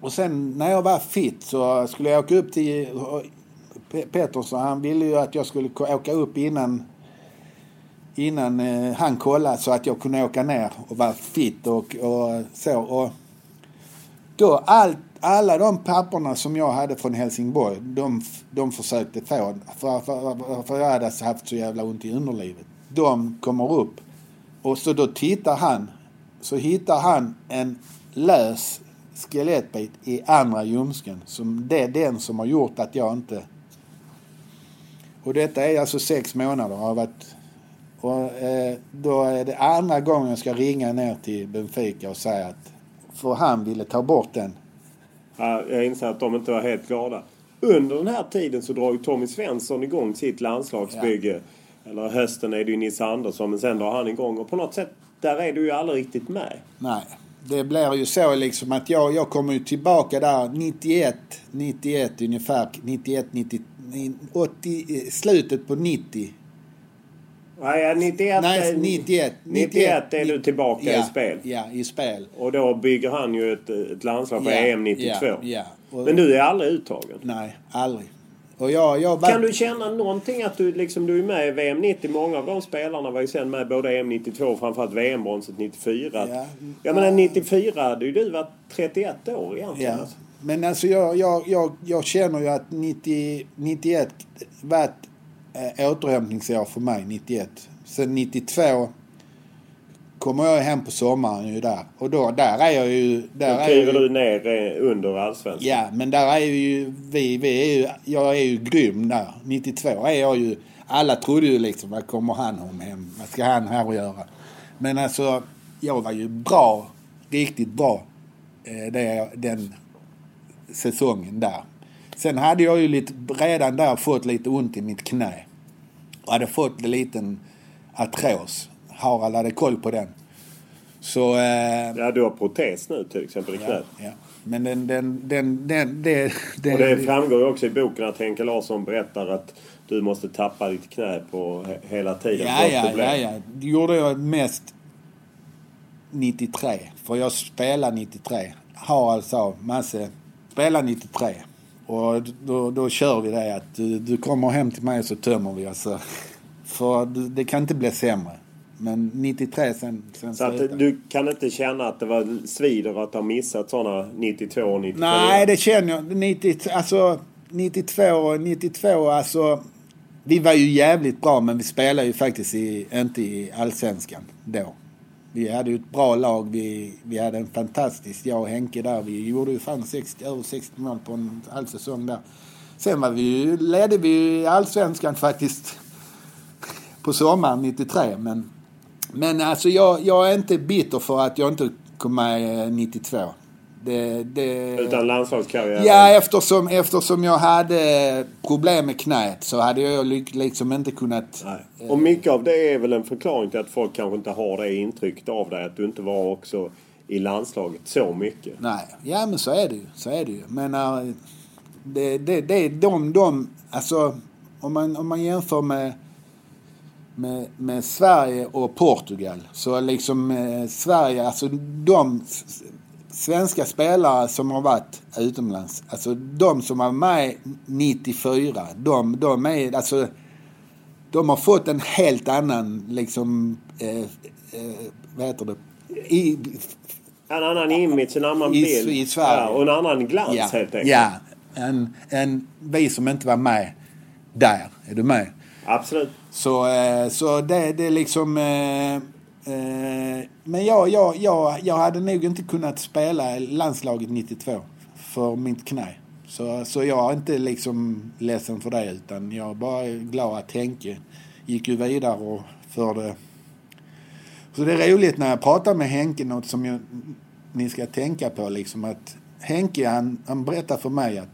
och sen när jag var fit så skulle jag åka upp till eh, Pettersson. Han ville ju att jag skulle åka upp innan innan eh, han kollade så att jag kunde åka ner och vara fit och, och så. Och då allt, alla de papperna som jag hade från Helsingborg, de, de försökte få, för, för, för jag hade haft så jävla ont i underlivet. De kommer upp och så då tittar han, så hittar han en lös skelettbit i andra ljumsken. Som det är den som har gjort att jag inte... Och detta är alltså sex månader. Har varit och eh, då är det andra gången jag ska ringa ner till Benfica och säga att för han ville ta bort den. Ja, jag inser att de inte var helt glada. Under den här tiden så drar ju Tommy Svensson igång sitt landslagsbygge. Ja. Eller hösten är det ju Nisse Andersson men sen drar han igång och på något sätt där är du ju aldrig riktigt med. Nej. Det blir ju så liksom att jag, jag kommer ju tillbaka där 91, 91 ungefär, 91, 90, 80, slutet på 90 Nej, 91, Nej, 91, 91 är du tillbaka ja, i spel. Ja, i spel. Och då bygger han ju ett, ett landslag för ja, EM 92. Ja. Och, Men du är aldrig uttagen? Nej, aldrig. Och jag, jag bara... Kan du känna någonting att du, liksom, du är med i VM 90? Många av de spelarna var ju sen med både EM 92 och framförallt VM-bronset 94. Ja. Jag menar 94 hade ju du varit 31 år egentligen. Ja. Men alltså jag, jag, jag, jag känner ju att 90, 91 var äh, återhämtningsår för mig, 91. Sen 92 kommer jag hem på sommaren ju där. Och då, där är jag ju... Där då kliver du ner eh, under allsvenskan? Ja, men där är ju vi, vi är ju, jag är ju grym där. 92 är jag ju... Alla trodde ju liksom, vad kommer han om hem? Vad ska han här och göra? Men alltså, jag var ju bra. Riktigt bra. Eh, det, den säsongen där. Sen hade jag ju lite, redan där fått lite ont i mitt knä. Och hade fått en liten artros. Harald hade koll på den. Så... Eh, ja, du har protes nu till exempel i knät. Ja, ja. Men den, den, den, den, det, det, Och det framgår ju också i boken att Henke Larsson berättar att du måste tappa ditt knä på hela tiden. Ja, ja, ja, ja. Det gjorde jag mest 93. För jag spelade 93. Harald sa, Masse, spela 93. Och då, då kör vi det att du, du kommer hem till mig så tömmer vi. Alltså. För det kan inte bli sämre. Men 93 sen, sen Så att du kan inte känna att det var svider att ha missat sådana 92 och 94? Nej, det känner jag. 90, alltså 92 92 alltså. Vi var ju jävligt bra men vi spelade ju faktiskt i, inte i allsvenskan då. Vi hade ju ett bra lag. Vi, vi hade en fantastisk, jag och Henke där. Vi gjorde ju fan 60, över 60 mål på en halv säsong där. Sen var vi, ledde vi allsvenskan faktiskt på sommaren 93. Men, men alltså jag, jag är inte bitter för att jag inte kom med 92. Det, det... Utan landslagskarriär? Ja, eftersom, eftersom jag hade problem med knät så hade jag liksom inte kunnat... Nej. Och mycket av det är väl en förklaring till att folk kanske inte har det intrycket av dig. Att du inte var också i landslaget så mycket. Nej, ja men så är det ju. Så är det ju. Men uh, det, det, det är de, de, alltså om man, om man jämför med med, med Sverige och Portugal. Så liksom eh, Sverige, alltså de svenska spelare som har varit utomlands, alltså de som var med 94, de, de är, alltså de har fått en helt annan, liksom, eh, eh, vad heter det? I, en annan image, en annan i, bild. I Sverige. Ja, och en annan glans ja, helt enkelt. Ja, en, en, vi som inte var med där. Är du med? Absolut. Så, eh, så det, det är liksom... Eh, men jag, jag, jag, jag hade nog inte kunnat spela landslaget 92 för mitt knä. Så, så jag är inte liksom ledsen för det utan jag är bara glad att Henke gick ju vidare och förde... Så det är roligt när jag pratar med Henke, något som jag, ni ska tänka på liksom att Henke han, han berättar för mig att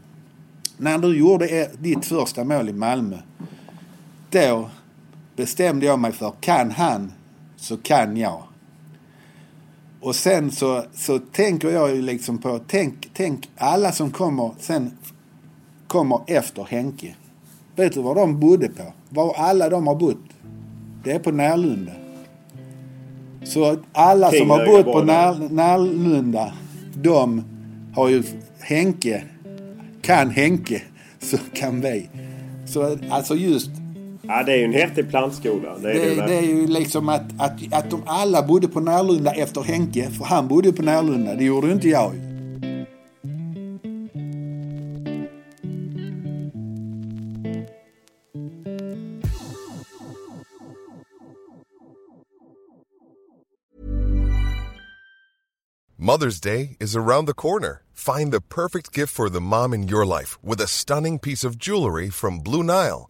när du gjorde ditt första mål i Malmö då bestämde jag mig för, kan han så kan jag. Och sen så, så tänker jag ju liksom på, tänk, tänk alla som kommer sen kommer efter Henke. Vet du var de bodde på? Var alla de har bott? Det är på Närlunda. Så alla som har bott på När, Närlunda, de har ju Henke, kan Henke, så kan vi. Så alltså just Ja, det är ju en häftig plantskola. Det är, det, det, det är ju liksom att, att, att de alla bodde på Närlunda efter Henke. För han bodde på Närlunda. Det gjorde inte jag. Mother's Day is around the corner. Find the perfect gift for the mom in your life with a stunning piece of jewelry from Blue Nile.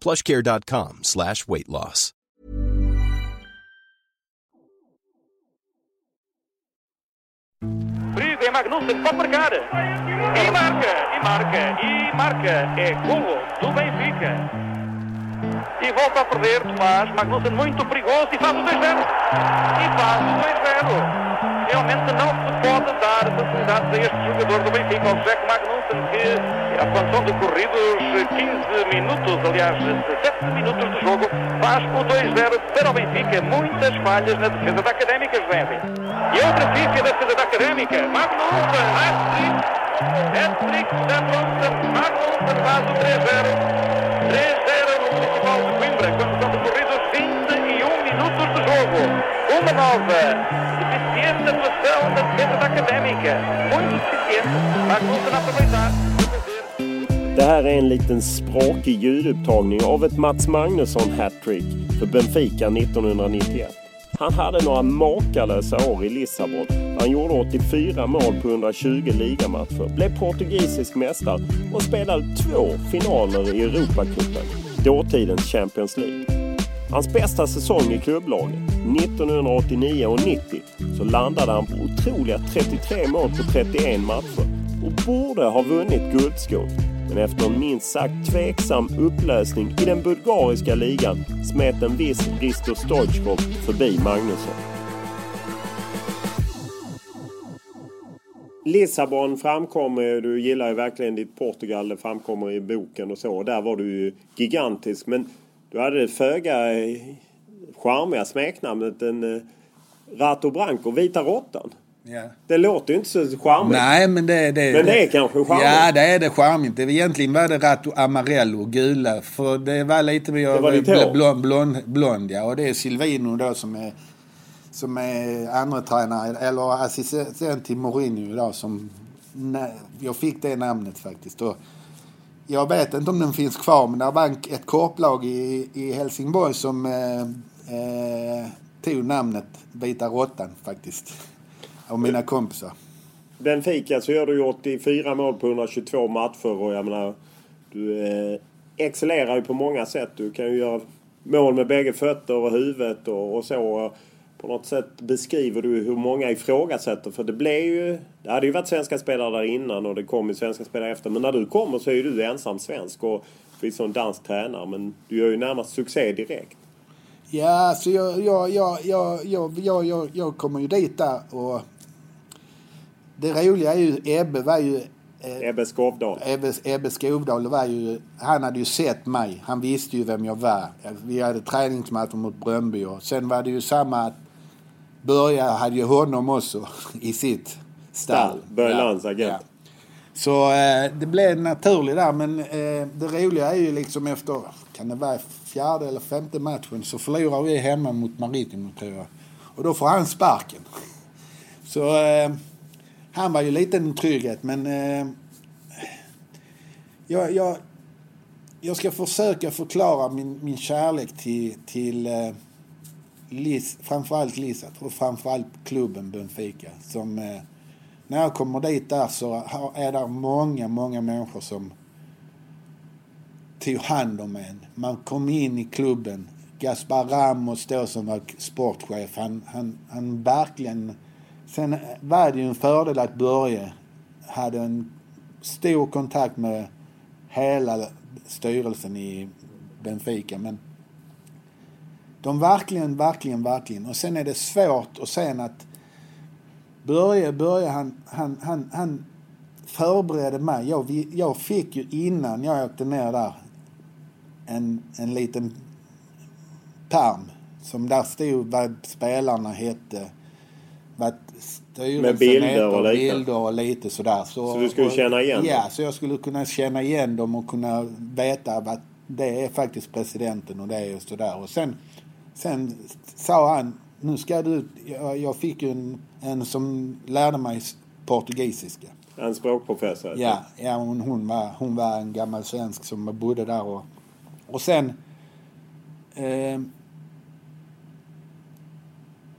plushcare.com slash weight loss. Perigo, é Magnussen, pode marcar. E marca, e marca, e marca. É gol do Benfica. E volta a perder Tomás Magnussen, muito perigoso, e faz o 2-0. E faz o 2-0 realmente não se pode dar facilidades a este jogador do Benfica, ao José Magnussen, que quando são decorridos 15 minutos, aliás, 7 minutos de jogo, faz o 2-0 para o Benfica. Muitas falhas na defesa da Académica, José. E outra ficha da defesa da Académica, Magnussen, hat-trick, hat-trick, Magnussen, faz o 3-0. 3-0 no Municipal de Coimbra, quando são decorridos 21 minutos de jogo. Uma nova deficiente atuação da defesa da Académica. Muito deficiente. Magnussen a aproveitar. Det här är en liten språkig ljudupptagning av ett Mats Magnusson hattrick för Benfica 1991. Han hade några makalösa år i Lissabon. Han gjorde 84 mål på 120 ligamatcher, blev portugisisk mästare och spelade två finaler i Europacupen, dåtidens Champions League. Hans bästa säsong i klubblaget, 1989 och 90, så landade han på otroliga 33 mål på 31 matcher och borde ha vunnit guldskon. Men efter en minst sagt tveksam upplösning i den bulgariska ligan smet en viss Risto Stoichkov förbi Magnusson. Lissabon framkommer, du gillar ju verkligen ditt Portugal, det framkommer i boken och så. Där var du ju gigantisk. Men du hade det föga charmiga smeknamnet en Rato Branco, Vita Råttan. Ja. Det låter ju inte så charmigt. Nej, men det, det, Men det är kanske charmigt. Ja, det är det charmigt. Egentligen var det Rato Amarello, gula. För det var lite Det var ditt blond, blond, blond, ja. Och det är Silvino då som är, som är andra tränare eller assistent till Mourinho idag som... Jag fick det namnet faktiskt. Och jag vet inte om den finns kvar, men det var ett korplag i, i Helsingborg som eh, eh, tog namnet Vita Råttan faktiskt. Av mina kompisar. Benfica så gör du ju 84 mål på 122 matcher och jag menar... Du eh, excellerar ju på många sätt. Du kan ju göra mål med bägge fötter och huvudet och, och så. På något sätt beskriver du hur många ifrågasätter. För det blev ju... Det hade ju varit svenska spelare där innan och det kom ju svenska spelare efter. Men när du kommer så är ju du ensam svensk och förvisso en dansk tränare. Men du gör ju närmast succé direkt. Ja, så jag, jag, jag, jag, jag, jag, jag, jag kommer ju dit där och det roliga är ju Ebbe var ju eh, Ebbe Skovdal. Ebbe, Ebbe Skovdal var ju, han hade ju sett mig. Han visste ju vem jag var. Vi hade träningsmatcher mot Bröndby och sen var det ju samma att Börja hade ju honom också i sitt stall. Börje Lands agent. Så eh, det blev naturligt där men eh, det roliga är ju liksom efter, kan det vara fjärde eller femte matchen så förlorar vi hemma mot Maritimo tror jag. Och då får han sparken. Så eh, han var ju lite en trygghet men eh, jag, jag, jag ska försöka förklara min, min kärlek till, till eh, Lis, framförallt Lisa och framförallt klubben Benfica. Som, eh, när jag kommer dit där så är det många, många människor som tog hand om en. Man kom in i klubben. Gaspar Ramos då som var sportchef, han, han, han verkligen... Sen var det ju en fördel att Börje hade en stor kontakt med hela styrelsen i Benfica. Men de verkligen, verkligen, verkligen. Och sen är det svårt att sen att Börje, Börje han, han, han, han förberedde mig. Jag, jag fick ju innan jag åkte ner där en, en liten pärm som där stod vad spelarna hette, vad Med bilder och lite. bilder och lite sådär. Så du skulle och- känna igen dem? Ja, så jag skulle kunna känna igen dem och kunna veta att det är faktiskt presidenten och det är och sådär. Och sen, sen sa han, nu ska du, jag, jag fick ju en, en som lärde mig portugisiska. En språkprofessor. Ja, ja hon, hon, var, hon var en gammal svensk som bodde där och, och sen eh,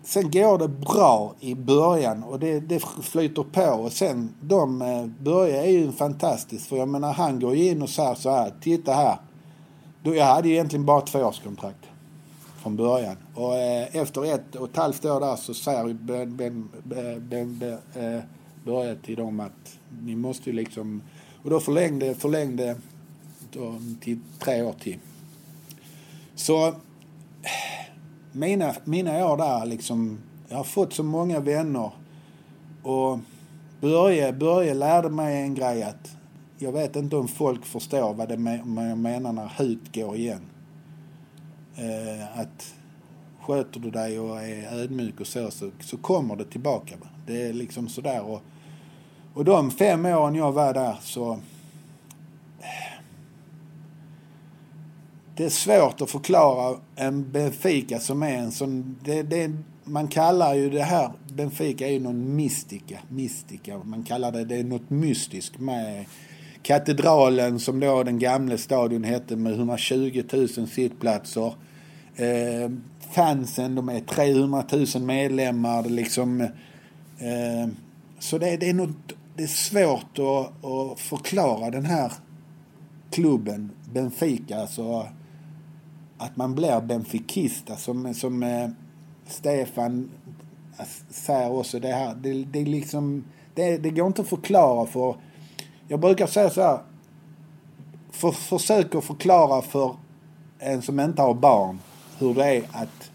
Sen går det bra i början och det, det flyter på och sen de, eh, Börje är ju fantastisk för jag menar han går ju in och säger så här, titta här. Då, jag hade ju egentligen bara tvåårskontrakt från början. Och eh, efter ett och ett halvt år där så säger Ben, ben, ben, ben, eh, Börje till dem att ni måste ju liksom... Och då förlängde, förlängde då, till tre år till. Så mina, mina år där liksom, jag har fått så många vänner och Börje, Börje lärde mig en grej att jag vet inte om folk förstår vad, det vad jag menar när hut går igen. Eh, att sköter du dig och är ödmjuk och så, så, så kommer det tillbaka. Det är liksom sådär. Och, och de fem åren jag var där så... Eh, det är svårt att förklara en Benfica som är en sån... Det, det, man kallar ju det här, Benfica är ju någon mystika, mystika. Man kallar det, det är något mystiskt med Katedralen som då den gamla stadion hette med 120 000 sittplatser. Eh, fansen, de är 300 000 medlemmar. Liksom, eh, så det, det, är något, det är svårt att, att förklara den här klubben, Benfica. Alltså, att man blir benfikista som, som eh, Stefan säger också. Det, här, det, det, liksom, det, det går inte att förklara för... Jag brukar säga så här. För, försök att förklara för en som inte har barn hur det är att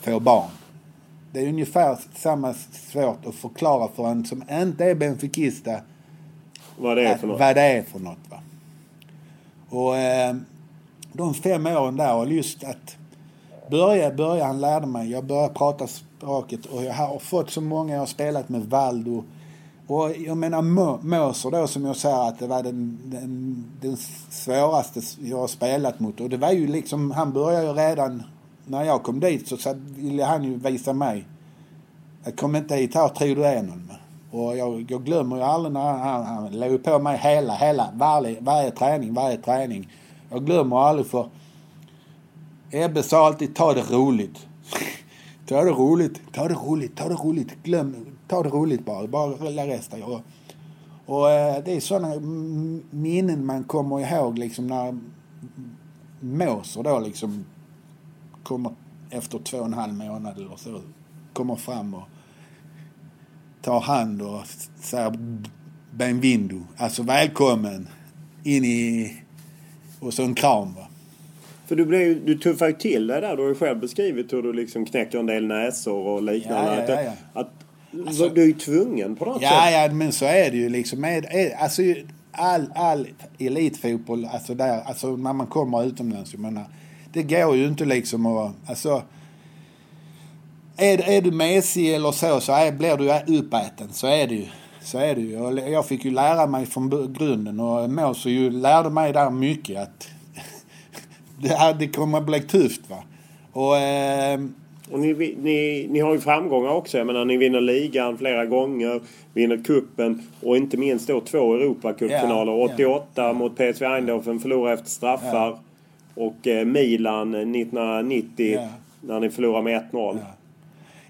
få barn. Det är ungefär samma svårt att förklara för en som inte är benfikista vad det är för något. Vad det är för något va. Och eh, de fem åren där och just att börja, börja, han lärde mig. Jag började prata språket och jag har fått så många, jag har spelat med Valdo. Och jag menar Moser då som jag säger att det var den, den, den svåraste jag har spelat mot. Och det var ju liksom, han började ju redan när jag kom dit så så ville han ju visa mig. Jag kom inte hit här tror du är någon. Och jag, jag glömmer ju aldrig när han, han, han låg på mig hela, hela, varje, varje träning, varje träning. Jag glömmer aldrig för Ebbe sa alltid ta det roligt. ta det roligt, ta det roligt, ta det roligt. Glöm, ta det roligt bara. Bara resten. Och, och eh, det är sådana minnen man kommer ihåg liksom när Måser då liksom kommer efter två och en halv månad eller så. Kommer fram och tar hand och säger benvindo. Alltså välkommen in i... Och så en kram va. För du, blev, du tuffade till dig där. Du har ju själv beskrivit hur du liksom knäcker en del näsor och liknande. Ja, ja, ja, ja. Att, alltså, du är ju tvungen på något ja, sätt. Ja, men så är det ju liksom. Alltså, all, all elitfotboll, alltså där, alltså när man kommer utomlands, jag menar, det går ju inte liksom att, alltså är, är du mesig eller så, så är, blir du uppäten. Så är det ju. Så är det ju. Jag fick ju lära mig från grunden och Måser ju lärde mig där mycket att det, här, det kommer att bli tufft. Va? Och, eh, och ni, ni, ni har ju framgångar också. Jag menar, ni vinner ligan flera gånger, vinner kuppen och inte minst då två Europacupfinaler. Ja, 88 ja. mot PSV Eindhoven, förlorar efter straffar. Ja. Och eh, Milan 1990 när ni förlorar med 1-0.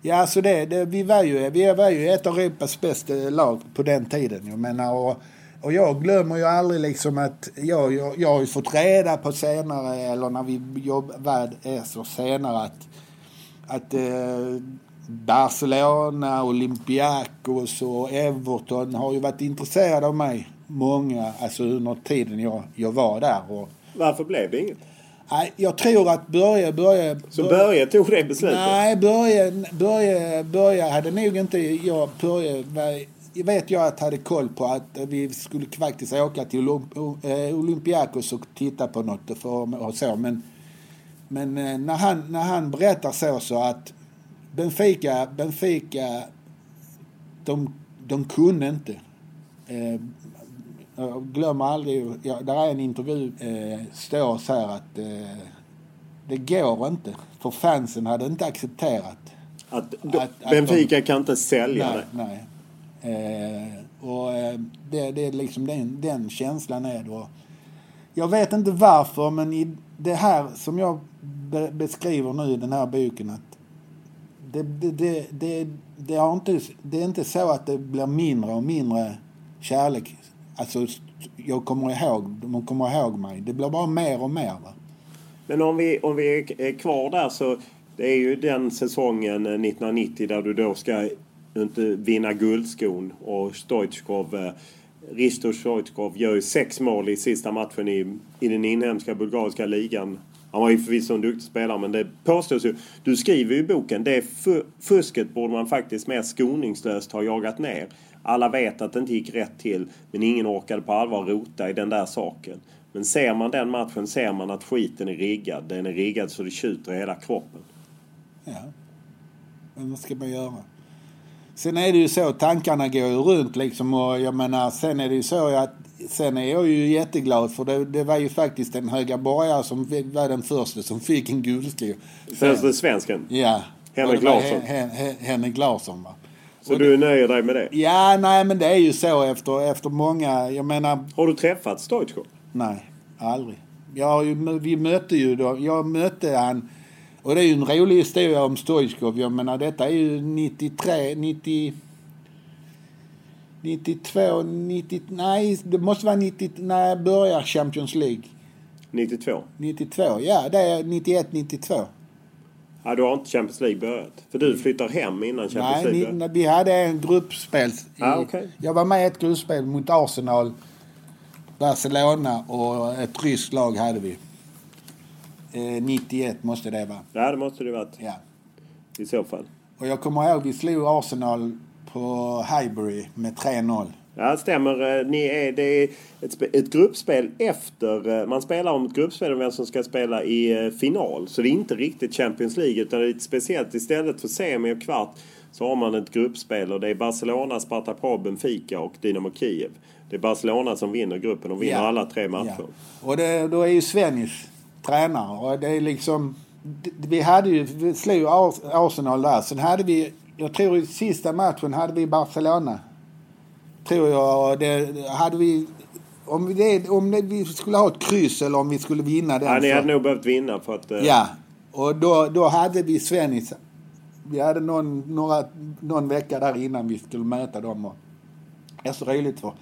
Ja, alltså det, det, vi, var ju, vi var ju ett av Europas bästa lag på den tiden. Jag menar, och, och jag glömmer ju aldrig liksom att jag, jag, jag har ju fått reda på senare, eller när vi jobbade så senare, att, att eh, Barcelona, Olympiakos och Everton har ju varit intresserade av mig. Många, alltså under tiden jag, jag var där. Och, Varför blev det inget? Nej, jag tror att Börje... Börje så Börje tog det beslutet? Nej, Börje, Börje, Börje hade nog inte... Jag, Börje, jag vet jag att hade koll på att vi skulle faktiskt åka till eh, Olympiakos och titta på något för, och så. Men, men eh, när, han, när han berättar så, så att Benfica, Benfica de, de kunde inte. Eh, jag glömmer aldrig, ja, där är en intervju, eh, står så här att eh, det går inte. För fansen hade inte accepterat. Att, då, att, att Benfica de, kan inte sälja nej, det? Nej. Eh, och eh, det, det är liksom den, den känslan är det. Jag vet inte varför men i det här som jag be, beskriver nu i den här boken att det, det, det, det, det, har inte, det är inte så att det blir mindre och mindre kärlek Alltså, jag kommer ihåg, de kommer ihåg mig. Det blir bara mer och mer. Va? Men om vi, om vi är kvar där så det är ju den säsongen eh, 1990 där du då ska inte vinna guldskon och Stoichkov eh, Risto Stoichkov gör ju sex mål i sista matchen i, i den inhemska bulgariska ligan. Han var ju förvisso en duktig spelare men det påstås ju. Du skriver ju i boken det fusket borde man faktiskt mer skoningslöst ha jagat ner. Alla vet att det inte gick rätt till men ingen orkade på allvar rota i den där saken. Men ser man den matchen ser man att skiten är riggad. Den är riggad så det tjuter i hela kroppen. Ja. Men vad ska man göra? Sen är det ju så, tankarna går ju runt liksom och jag menar sen är det ju så att sen är jag ju jätteglad för det, det var ju faktiskt en högaborgare som var den första som fick en guldsko. Första svensken? Ja. Henrik Larsson? Henrik Larsson va. Så du nöjer dig med det? Ja, nej men det är ju så efter, efter många, jag menar... Har du träffat Stoichkov? Nej, aldrig. Jag vi mötte ju då, jag mötte han, och det är ju en rolig historia om Stoichkov. Jag menar detta är ju 93, 90... 92, 90, nej det måste vara 90, när jag började Champions League. 92? 92, ja det är 91, 92. Ja, du har inte Champions League börjat? För du flyttar hem innan Champions Nej, League ni, vi hade en gruppspel. I, Ah, okay. Jag var med i ett gruppspel mot Arsenal, Barcelona och ett ryskt lag hade vi. Eh, 91 måste det vara. Ja, det måste det varit. Ja. I så fall. Och jag kommer ihåg vi slog Arsenal på Highbury med 3-0. Ja, det stämmer. Eh, Ni är, det är ett, ett gruppspel efter... eh, Man spelar om ett gruppspel om vem som ska spela i eh, final. Så det är inte riktigt Champions League utan det är lite speciellt. Istället för semi och kvart så har man ett gruppspel och det är Barcelona, Sparta Prag, Benfica och Dynamo Kiev. Det är Barcelona som vinner gruppen och vinner Ja. alla tre matcher. Ja. Och det, då är ju Svennis tränare och det är liksom... Vi hade ju, vi slog Ars- Arsenal där. Sen hade vi, jag tror i sista matchen hade vi Barcelona. Tror jag. Det, hade vi... Om, vi, det, om det, vi skulle ha ett kryss eller om vi skulle vinna den. Ja, ni så- hade nog behövt vinna för att... eh, Ja, och då, då hade vi Svennis. Vi hade någon, några, någon vecka där innan vi skulle möta dem. Och det är så roligt för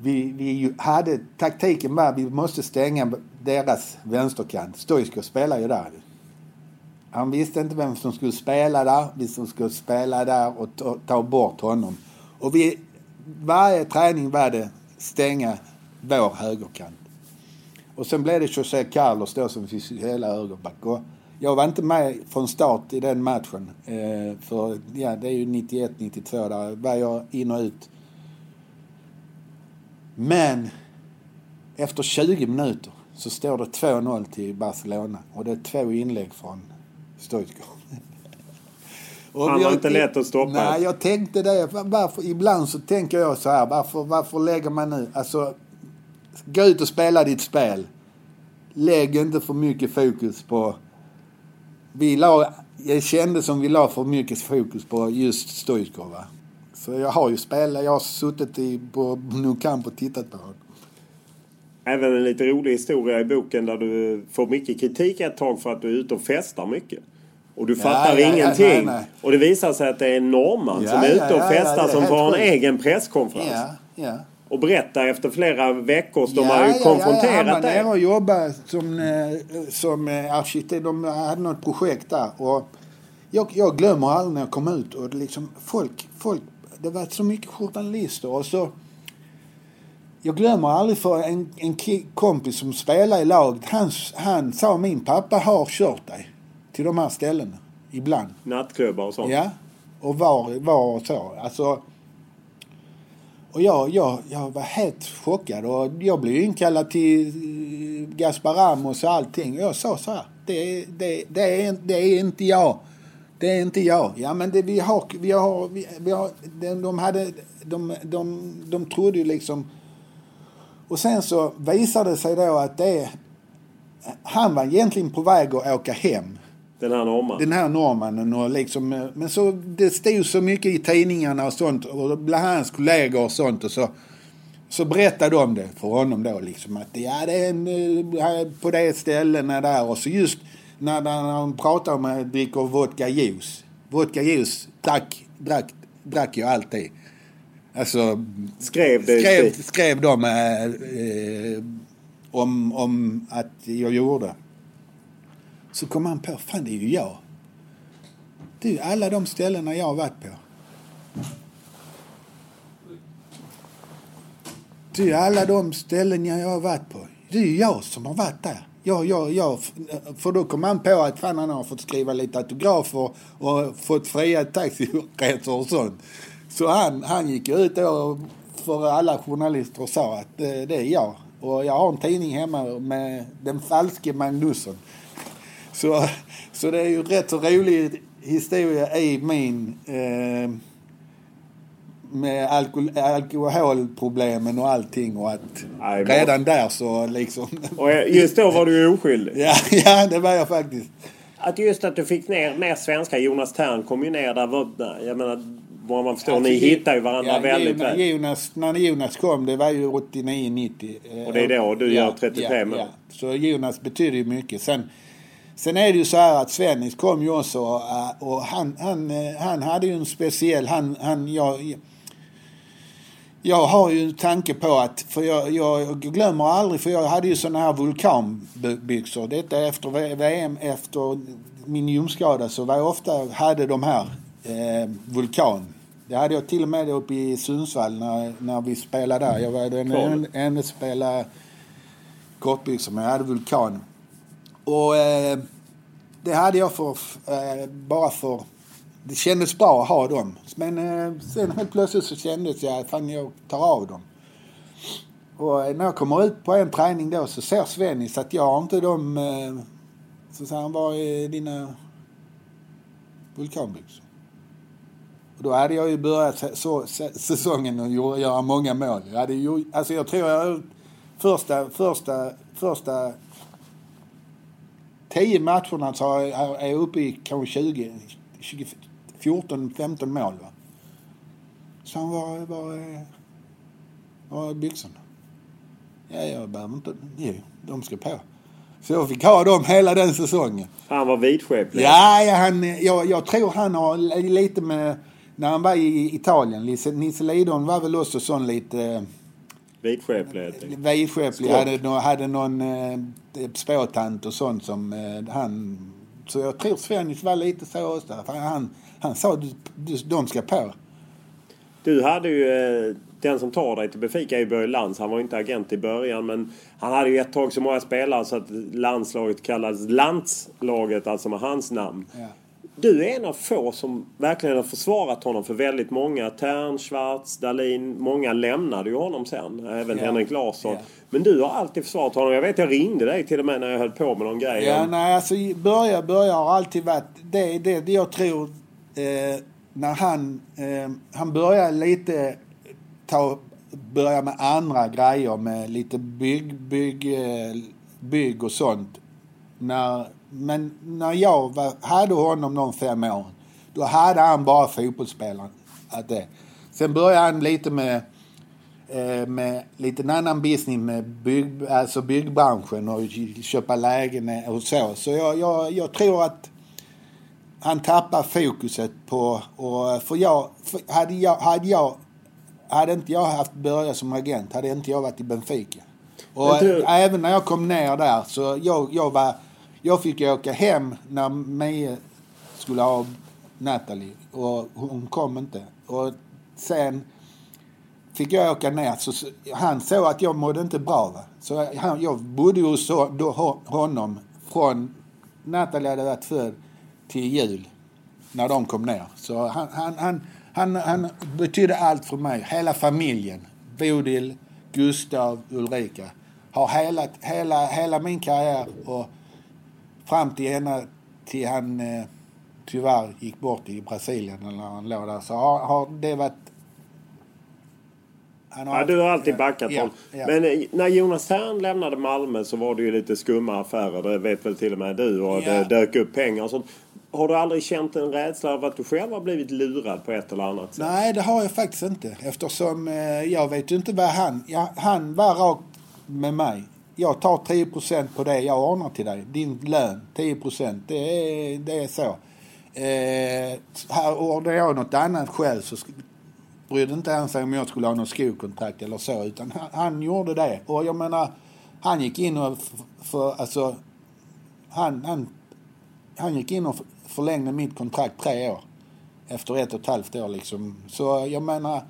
vi, vi hade, taktiken var vi måste stänga deras vänsterkant. Stoichkov spelar ju där. Han visste inte vem som skulle spela där, vi som skulle spela där och ta, ta bort honom. Och vi, varje träning var det stänga vår högerkant. Och sen blev det José Carlos då som fick hela högerback. Och jag var inte med från start i den matchen. Eh, för ja, det är ju 91-92 där var jag in och ut. Men efter 20 minuter så står det 2-0 till Barcelona. Och det är två inlägg från och Han var jag- inte lätt att stoppa. Nej, jag tänkte det. Varför, ibland så tänker jag så här. Varför, varför lägger man nu... Alltså, gå ut och spela ditt spel. Lägg inte för mycket fokus på... Vi la, jag kände som vi la för mycket fokus på just Stoichkov. Så jag har ju spelat, jag har suttit i, på Nou Camp och tittat på honom. Även en lite rolig historia i boken där du får mycket kritik ett tag för att du är ute och festar mycket. Och du Ja, fattar ja, ja, ingenting. nej, nej. Och det visar sig att det är en norrman Ja, som är ja, ute och ja, ja, festar som får en sjukt. egen presskonferens. Ja, ja. Och berättar efter flera veckor så de har ju konfronterat Han var nere och jobbade som, eh, som eh, arkitekt. De hade något projekt där. Och jag, jag glömmer aldrig när jag kom ut. Och det liksom, folk, folk, det var så mycket journalister. Och så, jag glömmer aldrig för en, en kompis som spelar i laget. Han, han sa min pappa har kört dig till de här ställena. Ibland. Nattklubbar och sånt. Ja, och var, var och så. Alltså, och jag, jag, jag var helt chockad och jag blev inkallad till eh, Gaspar Ramos och allting. Och jag sa så här, det, det, det, är, det är inte jag. Det är inte jag. Ja men det, vi har, vi har, vi, vi har de, de hade, de, de, de trodde ju liksom. Och sen så visade det sig då att det, han var egentligen på väg att åka hem Den här norrmannen. den här norrmannen och liksom, eh, men så det stod så mycket i tidningarna och sånt och bland hans kollegor och sånt och så så berättade de det för honom då liksom att ja det är en, eh, på det ställena där och så just när, när han pratar om att dricka vodka juice. Vodka juice drack, drack, drack jag alltid. Alltså Skrev det skrev, skrev de eh, eh, om, om att jag gjorde. Så kom han på, fan det är ju jag. Det är ju alla de ställena jag har varit på. Det är ju alla de ställen jag har varit på. Det är ju jag som har varit där. Jag, jag, jag, för då kom han på att fan han har fått skriva lite autografer och fått fria taxiresor och sånt. Så han, han gick ut då för alla journalister och sa att det är jag. Och jag har en tidning hemma med den falske Magnusson. Så, så det är ju rätt så rolig historia i min eh, med alkohol, alkoholproblemen och allting och att Nej, redan där så liksom... Och just då var du oskyldig. ja, ja, det var jag faktiskt. Att just att du fick ner mer svenska. Jonas Tern kom ju ner där. Var, jag menar, vad man förstår, Alltså, ni hittar ju varandra ja, väldigt väl. Jonas, när Jonas kom, det var ju 89-90. eh, Och det är då du gör 35 ja, år. ja. Så Jonas betyder ju mycket. Sen, sen är det ju så här att Svennis kom ju också eh, och han, han, eh, han hade ju en speciell... Han, han, jag, jag har ju en tanke på att, för jag, jag glömmer aldrig, för jag hade ju såna här vulkanbyxor. Detta efter VM, efter min ljumskada så var jag ofta, hade de här eh, vulkan. Det hade jag till och med uppe i Sundsvall när, när vi spelade där. Jag var den enda som spelade kortbyxor, men jag hade vulkan. Och eh, det hade jag för, eh, bara för... Det kändes bra att ha dem. Men eh, sen helt plötsligt så kändes jag att fan jag tar av dem. Och eh, när jag kommer ut på en träning då så ser Svennis att jag har inte de... Eh, så säger han, var är dina vulkanbyxor? Och då hade jag ju börjat så, så, säsongen och gjort- göra många mål. Jag hade ju, alltså jag tror jag första, första, första tio matcherna så är jag uppe i kanske 20, 20 14, 15 mål. Va? Så han var, var, var är byxorna? Ja, jag behöver inte... Jo, de ska på. Så jag fick ha dem hela den säsongen. Han var vidskeplig. Ja, ja han, jag, jag tror han har li- lite med... När han var i Italien, Nisse Lidholm var väl också sån lite... eh, Vidskeplig helt enkelt. Vidskeplig. Skåp. Hade, hade någon eh, spåtant och sånt som eh, han... Så jag tror Svennis var lite så också. Han, han sa du, du, de ska på. Du hade ju, eh, den som tar dig till Benfica är ju Börje Lantz. Han var inte agent i början men han hade ju ett tag så många spelare så att landslaget kallades Lantslaget, alltså med hans namn. Ja. Du är en av få som verkligen har försvarat honom för väldigt många. Tern, Schwarz, Dahlin. Många lämnade ju honom sen. Även Ja. Henrik Larsson. Ja. Men du har alltid försvarat honom. Jag vet jag ringde dig till och med när jag höll på med någon grej. Ja, nej, alltså börja, börja har alltid varit... Det, det, det jag tror... Eh, när han... Eh, han börjar lite ta... Börja med andra grejer med lite bygg, bygg, eh, bygg och sånt. När, men när jag var, hade honom de fem åren, då hade han bara fotbollsspelaren. Att det. Sen började han lite med eh, med lite annan business med bygg, alltså byggbranschen och köpa lägenhet och så. Så jag, jag, jag tror att han tappar fokuset på... Och, för jag, för hade jag, hade jag... Hade inte jag haft Börje som agent hade inte jag varit i Benfica. Och du- även när jag kom ner där så jag, jag var... Jag fick åka hem när Mie skulle ha Natalie och hon kom inte. Och sen fick jag åka ner. Så, han såg att jag mådde inte bra. Va? Så han, jag bodde hos då, honom från Nathalie hade varit född till jul. När de kom ner. Så han, han, han, han, han betydde allt för mig. Hela familjen. Bodil, Gustav, Ulrika. Har hela, hela, hela min karriär och fram till ena till han eh, tyvärr gick bort i Brasilien eller när han låg där. Så har, har det varit... Han Ja, du har alltid backat ja, ja. Men eh, när Jonas Thern lämnade Malmö så var det ju lite skumma affärer. Det vet väl till och med du. Och Ja. det dök upp pengar och sånt. Har du aldrig känt en rädsla av att du själv har blivit lurad på ett eller annat sätt? Nej, det har jag faktiskt inte. Eftersom eh, jag vet ju inte vad han... Ja, han var rakt med mig. Jag tar 10% på det jag ordnar till dig. Din lön, 10 det är, det är så. Eh, här ordnar jag något annat själv så brydde inte han sig om jag skulle ha något skokontrakt eller så. Utan han, han gjorde det. Och jag menar, han gick in och... För, alltså, han, han, han gick in och förlängde mitt kontrakt tre år efter ett och ett halvt år liksom. Så jag menar,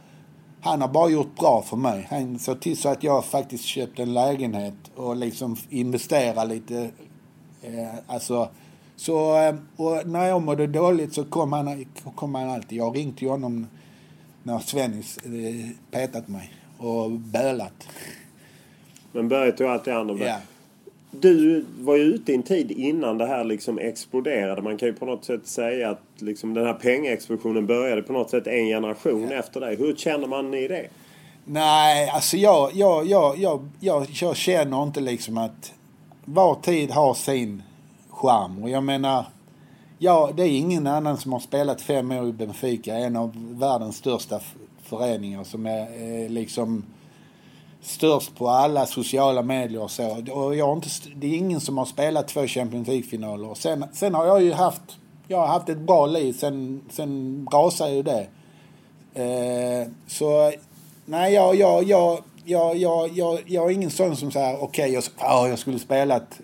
han har bara gjort bra för mig. Han såg till så att jag faktiskt köpte en lägenhet och liksom investerade lite. Eh, alltså, så, eh, och när jag mådde dåligt så kom han, kom han alltid. Jag ringde till honom när Svennis eh, petat mig och bölat. Men Börje tog alltid hand om det. Ja. Du var ju ute i en tid innan det här liksom exploderade. Man kan ju på något sätt säga att liksom den här pengaexplosionen började på något sätt en generation efter dig. Hur känner man i det? Nej, alltså jag, jag, jag, jag, jag, jag känner inte liksom att var tid har sin charm. Och jag menar, ja, det är ingen annan som har spelat fem år i Benfica. En av världens största föreningar som är eh, liksom störst på alla sociala medier och så. Och jag har inte, det är ingen som har spelat två Champions League-finaler. Sen, sen har jag ju haft, jag har haft ett bra liv. Sen, sen rasade ju det. Eh, så nej, jag, jag, jag, jag, jag, jag, jag är ingen sån som säger okej, jag, ah, jag skulle spelat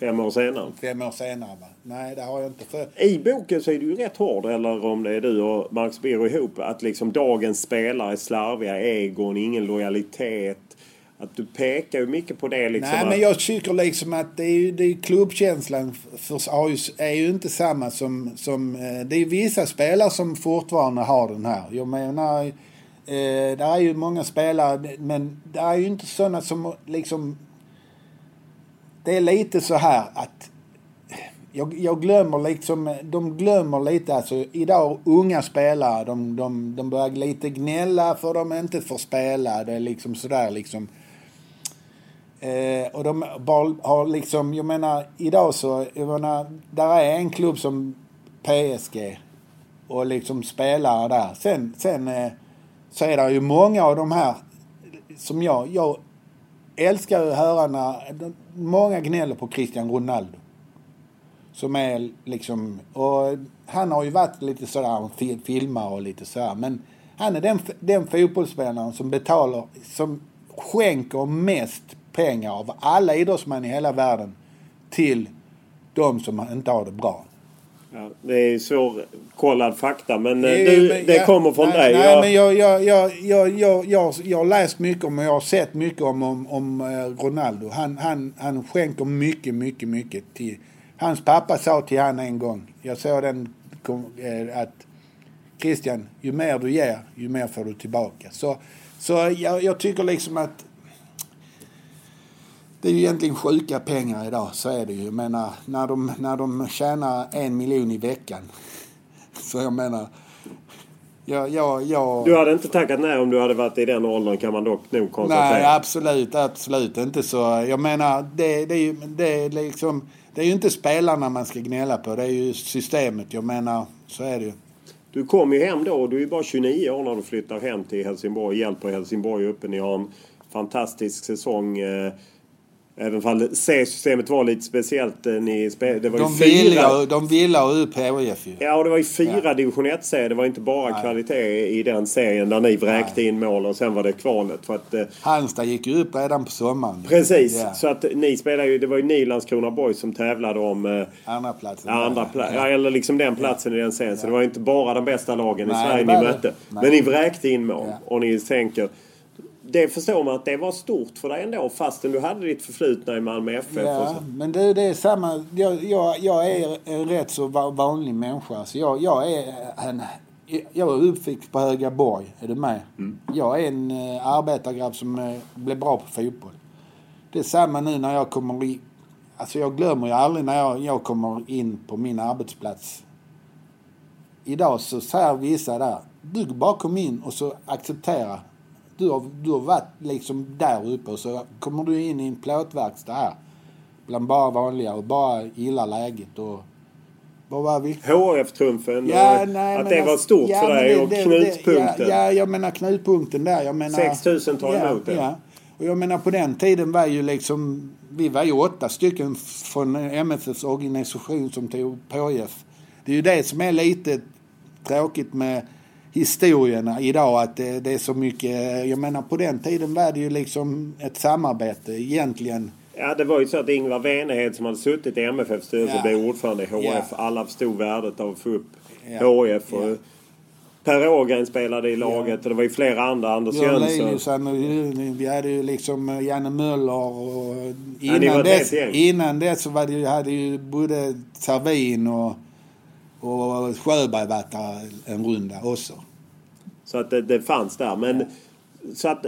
Fem år senare. fem år senare. Va? Nej, det har jag inte. För, I boken så är du ju rätt hård, eller om det är du och Max Birro ihop, att liksom dagens spelare är slarviga egon, ingen lojalitet. Att du pekar ju mycket på det liksom. nej, men jag tycker liksom att det är, ju- det är klubbkänslan för, ju, är ju inte samma som, som... eh, Det är vissa spelare som fortfarande har den här. Jag menar, eh, det är ju många spelare, men det är ju inte sådana som liksom... Det är lite så här att jag, jag glömmer liksom, de glömmer lite alltså idag unga spelare de, de, de börjar lite gnälla för de inte får spela. Det är liksom sådär liksom. Eh, och de har liksom, jag menar idag så, jag menar, där är en klubb som PSG och liksom spelare där. Sen, sen eh, så är det ju många av de här som jag, jag älskar att höra när, de, många gnäller på Cristiano Ronaldo. Som är liksom, och han har ju varit lite sådär, han filmar och lite sådär. Men han är den, den fotbollsspelaren som betalar, som skänker mest pengar av alla idrottsmän i hela världen till de som inte har det bra. Ja, det är svårkollad fakta men eh, Jo, du, men det jag- kommer från nej, dig. Nej, Jag- men jag, jag, jag, jag, jag, jag, jag har läst mycket om och jag har sett mycket om, om, om eh, Ronaldo. Han, han, han skänker mycket, mycket, mycket till... Hans pappa sa till han en gång, jag såg den, eh, att Christian, ju mer du ger, ju mer får du tillbaka. Så, så jag, jag tycker liksom att det är ju egentligen sjuka pengar idag, så är det ju. Jag menar, när de, när de tjänar en miljon i veckan. Så jag menar, jag, jag, jag... Du hade inte tackat nej om du hade varit i den åldern kan man dock nog konstatera. Nej, absolut, absolut inte så. Jag menar, det, det, är ju, det, är liksom, det är ju inte spelarna man ska gnälla på. Det är ju systemet. Jag menar, så är det ju. Du kom ju hem då och du är bara 29 år när du flyttar hem till Helsingborg. Hjälper Helsingborg uppe. Ni har en fantastisk säsong. Även om C-systemet var lite speciellt. eh, Ni det var ju De ville, fyra... ju- de ville ha upp HIF ju. Ja, och det var ju fyra division 1-serier. Det var inte bara kvalitet i den serien där ni vräkte in mål och sen var det kvalet. För att, eh, Halmstad gick ju upp redan på sommaren. precis. Ja. Så att ni spelade ju... Det var ju ni Landskrona Boys som tävlade om... eh, Andra platsen. Ja, andra pla- ja, eller liksom den platsen i den serien. Så det var inte bara de bästa lagen i Nej, Sverige det ni mötte. Nej. Men ni vräkte in mål. Ja. Och ni tänker... Det förstår man att det var stort för dig ändå fastän du hade ditt förflutna i Malmö FF. Ja, men det, det är samma. Jag, jag, jag är en rätt så va- vanlig människa. Så jag, jag är en... Jag är uppväxt på Högaborg. Är du med? Jag är en uh, arbetargrabb som uh, blev bra på fotboll. Det är samma nu när jag kommer in. Alltså jag glömmer ju aldrig när jag, jag kommer in på min arbetsplats. Idag så säger vissa där. Du bara kom in och så acceptera. Du har, du har varit liksom där uppe och så kommer du in i en plåtverkstad här. Bland bara vanliga och bara gillar läget och... Vad var vi? HF-trumfen Ja, nej, att det var alltså- stort ja, för dig det- och det- knutpunkten. Ja, ja, jag menar knutpunkten där. Jag menar, 6 000 tar ja, emot det. Ja. Och jag menar på den tiden var ju liksom... Vi var ju åtta stycken från MFFs organisation som tog på HF. Det är ju det som är lite tråkigt med historierna idag att det, det är så mycket... Jag menar på den tiden var det ju liksom ett samarbete egentligen. Ja, det var ju så att Ingvar Venehed som hade suttit i MFFs styrelse Ja. blev ordförande i HF. Ja. Alla förstod värdet av att få upp Ja. HF. Och Ja. Per Ågren spelade i laget och det var ju flera andra. Anders Jönsson. Vi hade ju liksom Janne Möller och innan, ett dess, innan dess så var det hade ju både Servin och, och Sjöberg varit där en runda också. Så att det, det fanns där. Men så att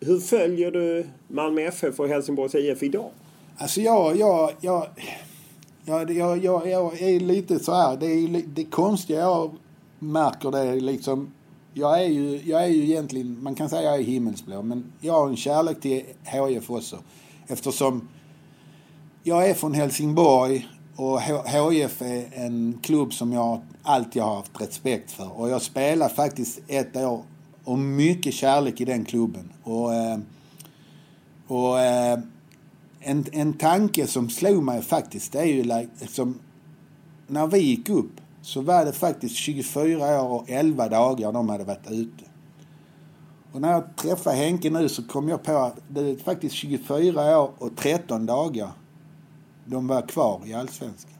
hur följer du Malmö FF och Helsingborgs IF idag? Alltså jag, jag, jag, jag, jag, jag, jag är lite så här, det är det konstiga jag märker det är liksom, jag är ju, jag är ju egentligen, man kan säga jag är himmelsblå, men jag har en kärlek till HIF också. Eftersom jag är från Helsingborg och HIF är en klubb som jag alltid har haft respekt för. Och jag spelade faktiskt ett år och mycket kärlek i den klubben. Och, eh, och eh, en, en tanke som slog mig faktiskt, det är ju liksom, när vi gick upp så var det faktiskt 24 år och 11 dagar de hade varit ute. Och när jag träffade Henke nu så kom jag på att det är faktiskt 24 år och 13 dagar de var kvar i Allsvenskan.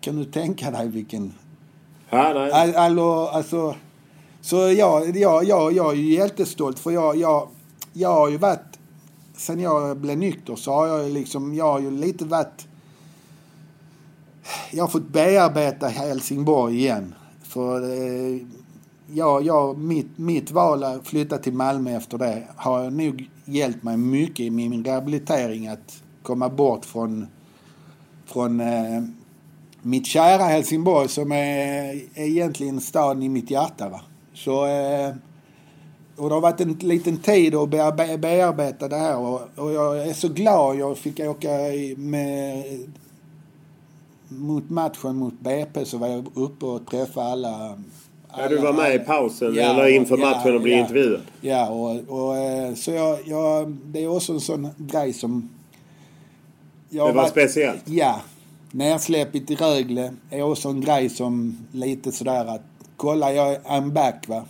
Kan du tänka dig vilken... Ja, nej. All, all, alltså, så jag, jag, jag, jag är ju jättestolt för jag, jag, jag har ju varit... Sen jag blev nykter så har jag liksom, jag har ju lite varit... Jag har fått bearbeta Helsingborg igen. För eh, jag, jag, mitt, mitt val att flytta till Malmö efter det har nog hjälpt mig mycket i min rehabilitering att komma bort från, från eh, mitt kära Helsingborg som är, är egentligen staden i mitt hjärta. Va? Så, eh, och det har varit en liten tid att bearbe bearbeta det här och, och, jag är så glad jag fick åka med mot matchen mot BP så var jag uppe och träffade alla Ja, du var med i pausen Ja, eller inför ja, matchen och blev ja. intervjuad. Ja, och, och eh, så jag, jag, det är också en sån grej som... Jag Det var varit- speciellt. Ja. Nersläppet i Rögle är också en grej som lite sådär att kolla jag I'm back va.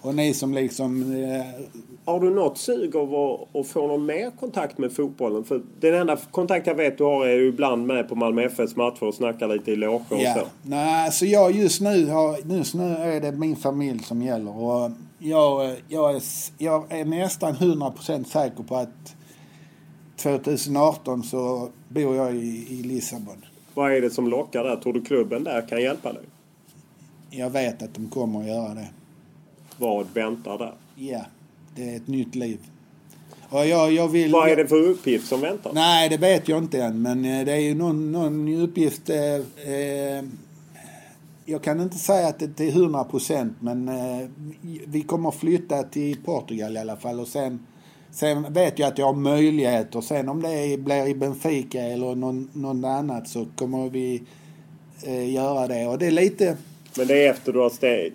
Och ni som liksom... Eh, Har du något sug av att, att få någon mer kontakt med fotbollen? För den enda kontakt jag vet du har är ju ibland med på Malmö FFs matcher och snackar lite i loger och ja. så. Nej, så jag just nu har... Just nu är det min familj som gäller och jag, jag, är, jag är nästan 100% säker på att 2018 så bor jag i, i Lissabon. Vad är det som lockar där? Tror du klubben där kan hjälpa dig? Jag vet att de kommer att göra det. Vad väntar där? Ja, det är ett nytt liv. Och jag, jag vill... Vad är det för uppgift som väntar? Nej, det vet jag inte än. Men eh, det är ju någon, någon uppgift. Eh, eh, jag kan inte säga att det är 100 procent, men eh, vi kommer flytta till Portugal i alla fall. Och sen, sen vet jag att jag har möjligheter. Sen om det blir i Benfica eller någon, någon annat så kommer vi eh, göra det. Och det är lite... Men det är efter du har steg...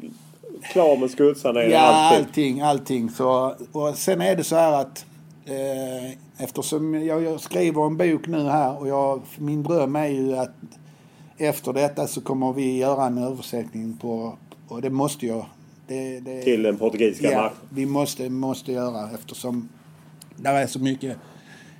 klar med skuldsaneringen Ja, alltid? allting, allting. Så, och sen är det så här att eh, eftersom jag, jag skriver en bok nu här och jag, min dröm är ju att efter detta så kommer vi göra en översättning på, och det måste jag. Det, det, Till den portugisiska ja, marknaden? vi måste, måste göra eftersom det är så mycket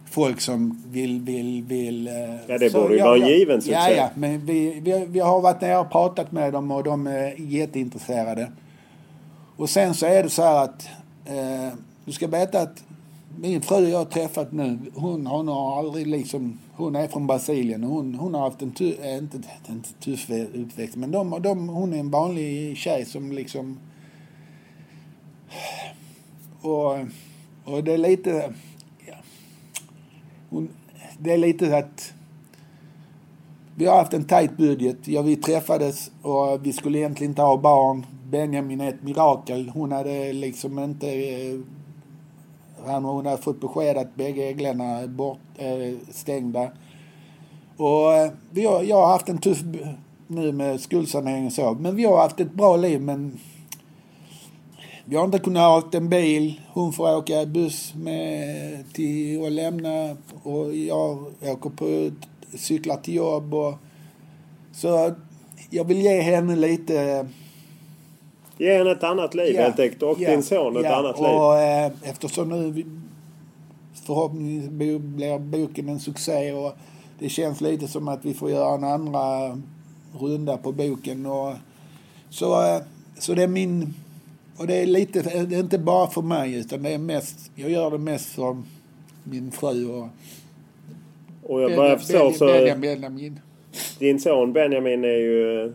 folk som vill, vill, vill... eh, Ja, det borde ju vara en given succé. Ja, ja, men vi, vi, vi har varit nere och pratat med dem och de är jätteintresserade. Och sen så är det så här att eh, du ska veta att min fru jag har träffat nu, hon, hon har aldrig liksom, hon är från Brasilien och hon, hon har haft en tuff, äh, inte, inte tuff uppväxt, men de, de, hon är en vanlig tjej som liksom och, och det är lite, ja, hon, det är lite att vi har haft en tajt budget. Ja, vi träffades och vi skulle egentligen inte ha barn. Benjamin är ett mirakel. Hon hade liksom inte... Eh, han, hon hade fått besked att bägge ägglarna är bort, äh, stängda. Och eh, vi har, jag har haft en tuff nu med skuldsanering och så. Men vi har haft ett bra liv men vi har inte kunnat ha en bil. Hon får åka buss med till och lämna och jag åker på cyklar till jobb och så jag vill ge henne lite Ge henne ett annat liv helt enkelt. Och ja, din son ett ja, annat liv. och, eh, eftersom nu vi- förhoppningsvis blir boken en succé och det känns lite som att vi får göra en andra runda på boken. Och, så, eh, så det är min... Och det är lite, det är inte bara för mig utan det är mest, jag gör det mest för min fru och Och jag börjar förstå så... Benjamin, Benjamin. Din son Benjamin är ju...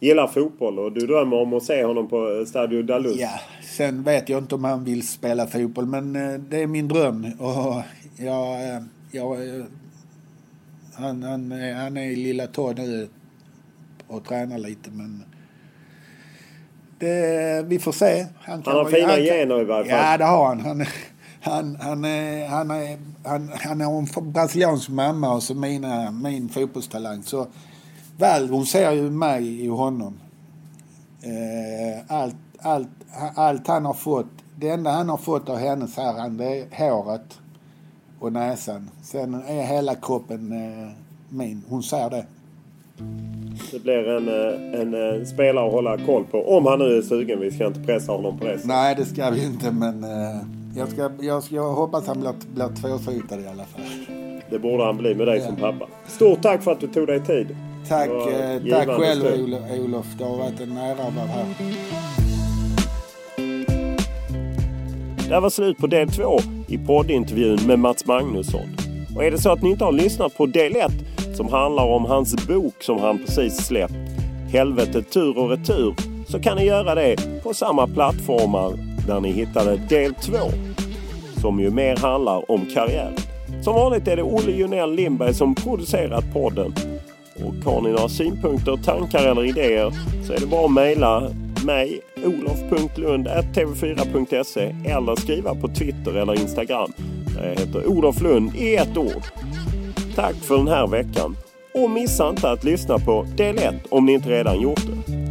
Gillar fotboll och du drömmer om att se honom på Stadio da Luz. Ja, sen vet jag inte om han vill spela fotboll men eh, det är min dröm. Och jag, eh, jag, eh, han, han, han är i Lilla Tå nu och tränar lite men det, vi får se. Han kan har fina gener i varje fall. Ja, det har han. Han, Han, han, är, han, är, han, han har en brasiliansk mamma och så mina, min fotbollstalang. Så väl, hon ser ju mig i honom. Eh, allt, allt, allt han har fått, det enda han har fått av hennes här, det är håret och näsan. Sen är hela kroppen eh, min. Hon ser det. Det blir en, eh, en, en eh, spelare att hålla koll på. Om han nu är sugen. Vi ska inte pressa honom på det Nej, det ska vi inte. Men eh, jag, ska, jag, jag hoppas han blir, blir tvåfotad i alla fall. Det borde han bli med dig ja. som pappa. Stort tack för att du tog dig tid. Tack, tack själv Olof. Det har varit en ära att vara här. Det var slut på del två i poddintervjun med Mats Magnusson. Och är det så att ni inte har lyssnat på del 1 som handlar om hans bok som han precis släppt, Helvetet tur och retur, så kan ni göra det på samma plattformar där ni hittade del 2. Som ju mer handlar om karriären. Som vanligt är det Olle Junell Lindberg som producerat podden. Och har ni några synpunkter, tankar eller idéer så är det bara att mejla mig olof.lund.tv4.se eller skriva på Twitter eller Instagram. Jag heter Olof Lund i ett ord. Tack för den här veckan och missa inte att lyssna på del 1 om ni inte redan gjort det.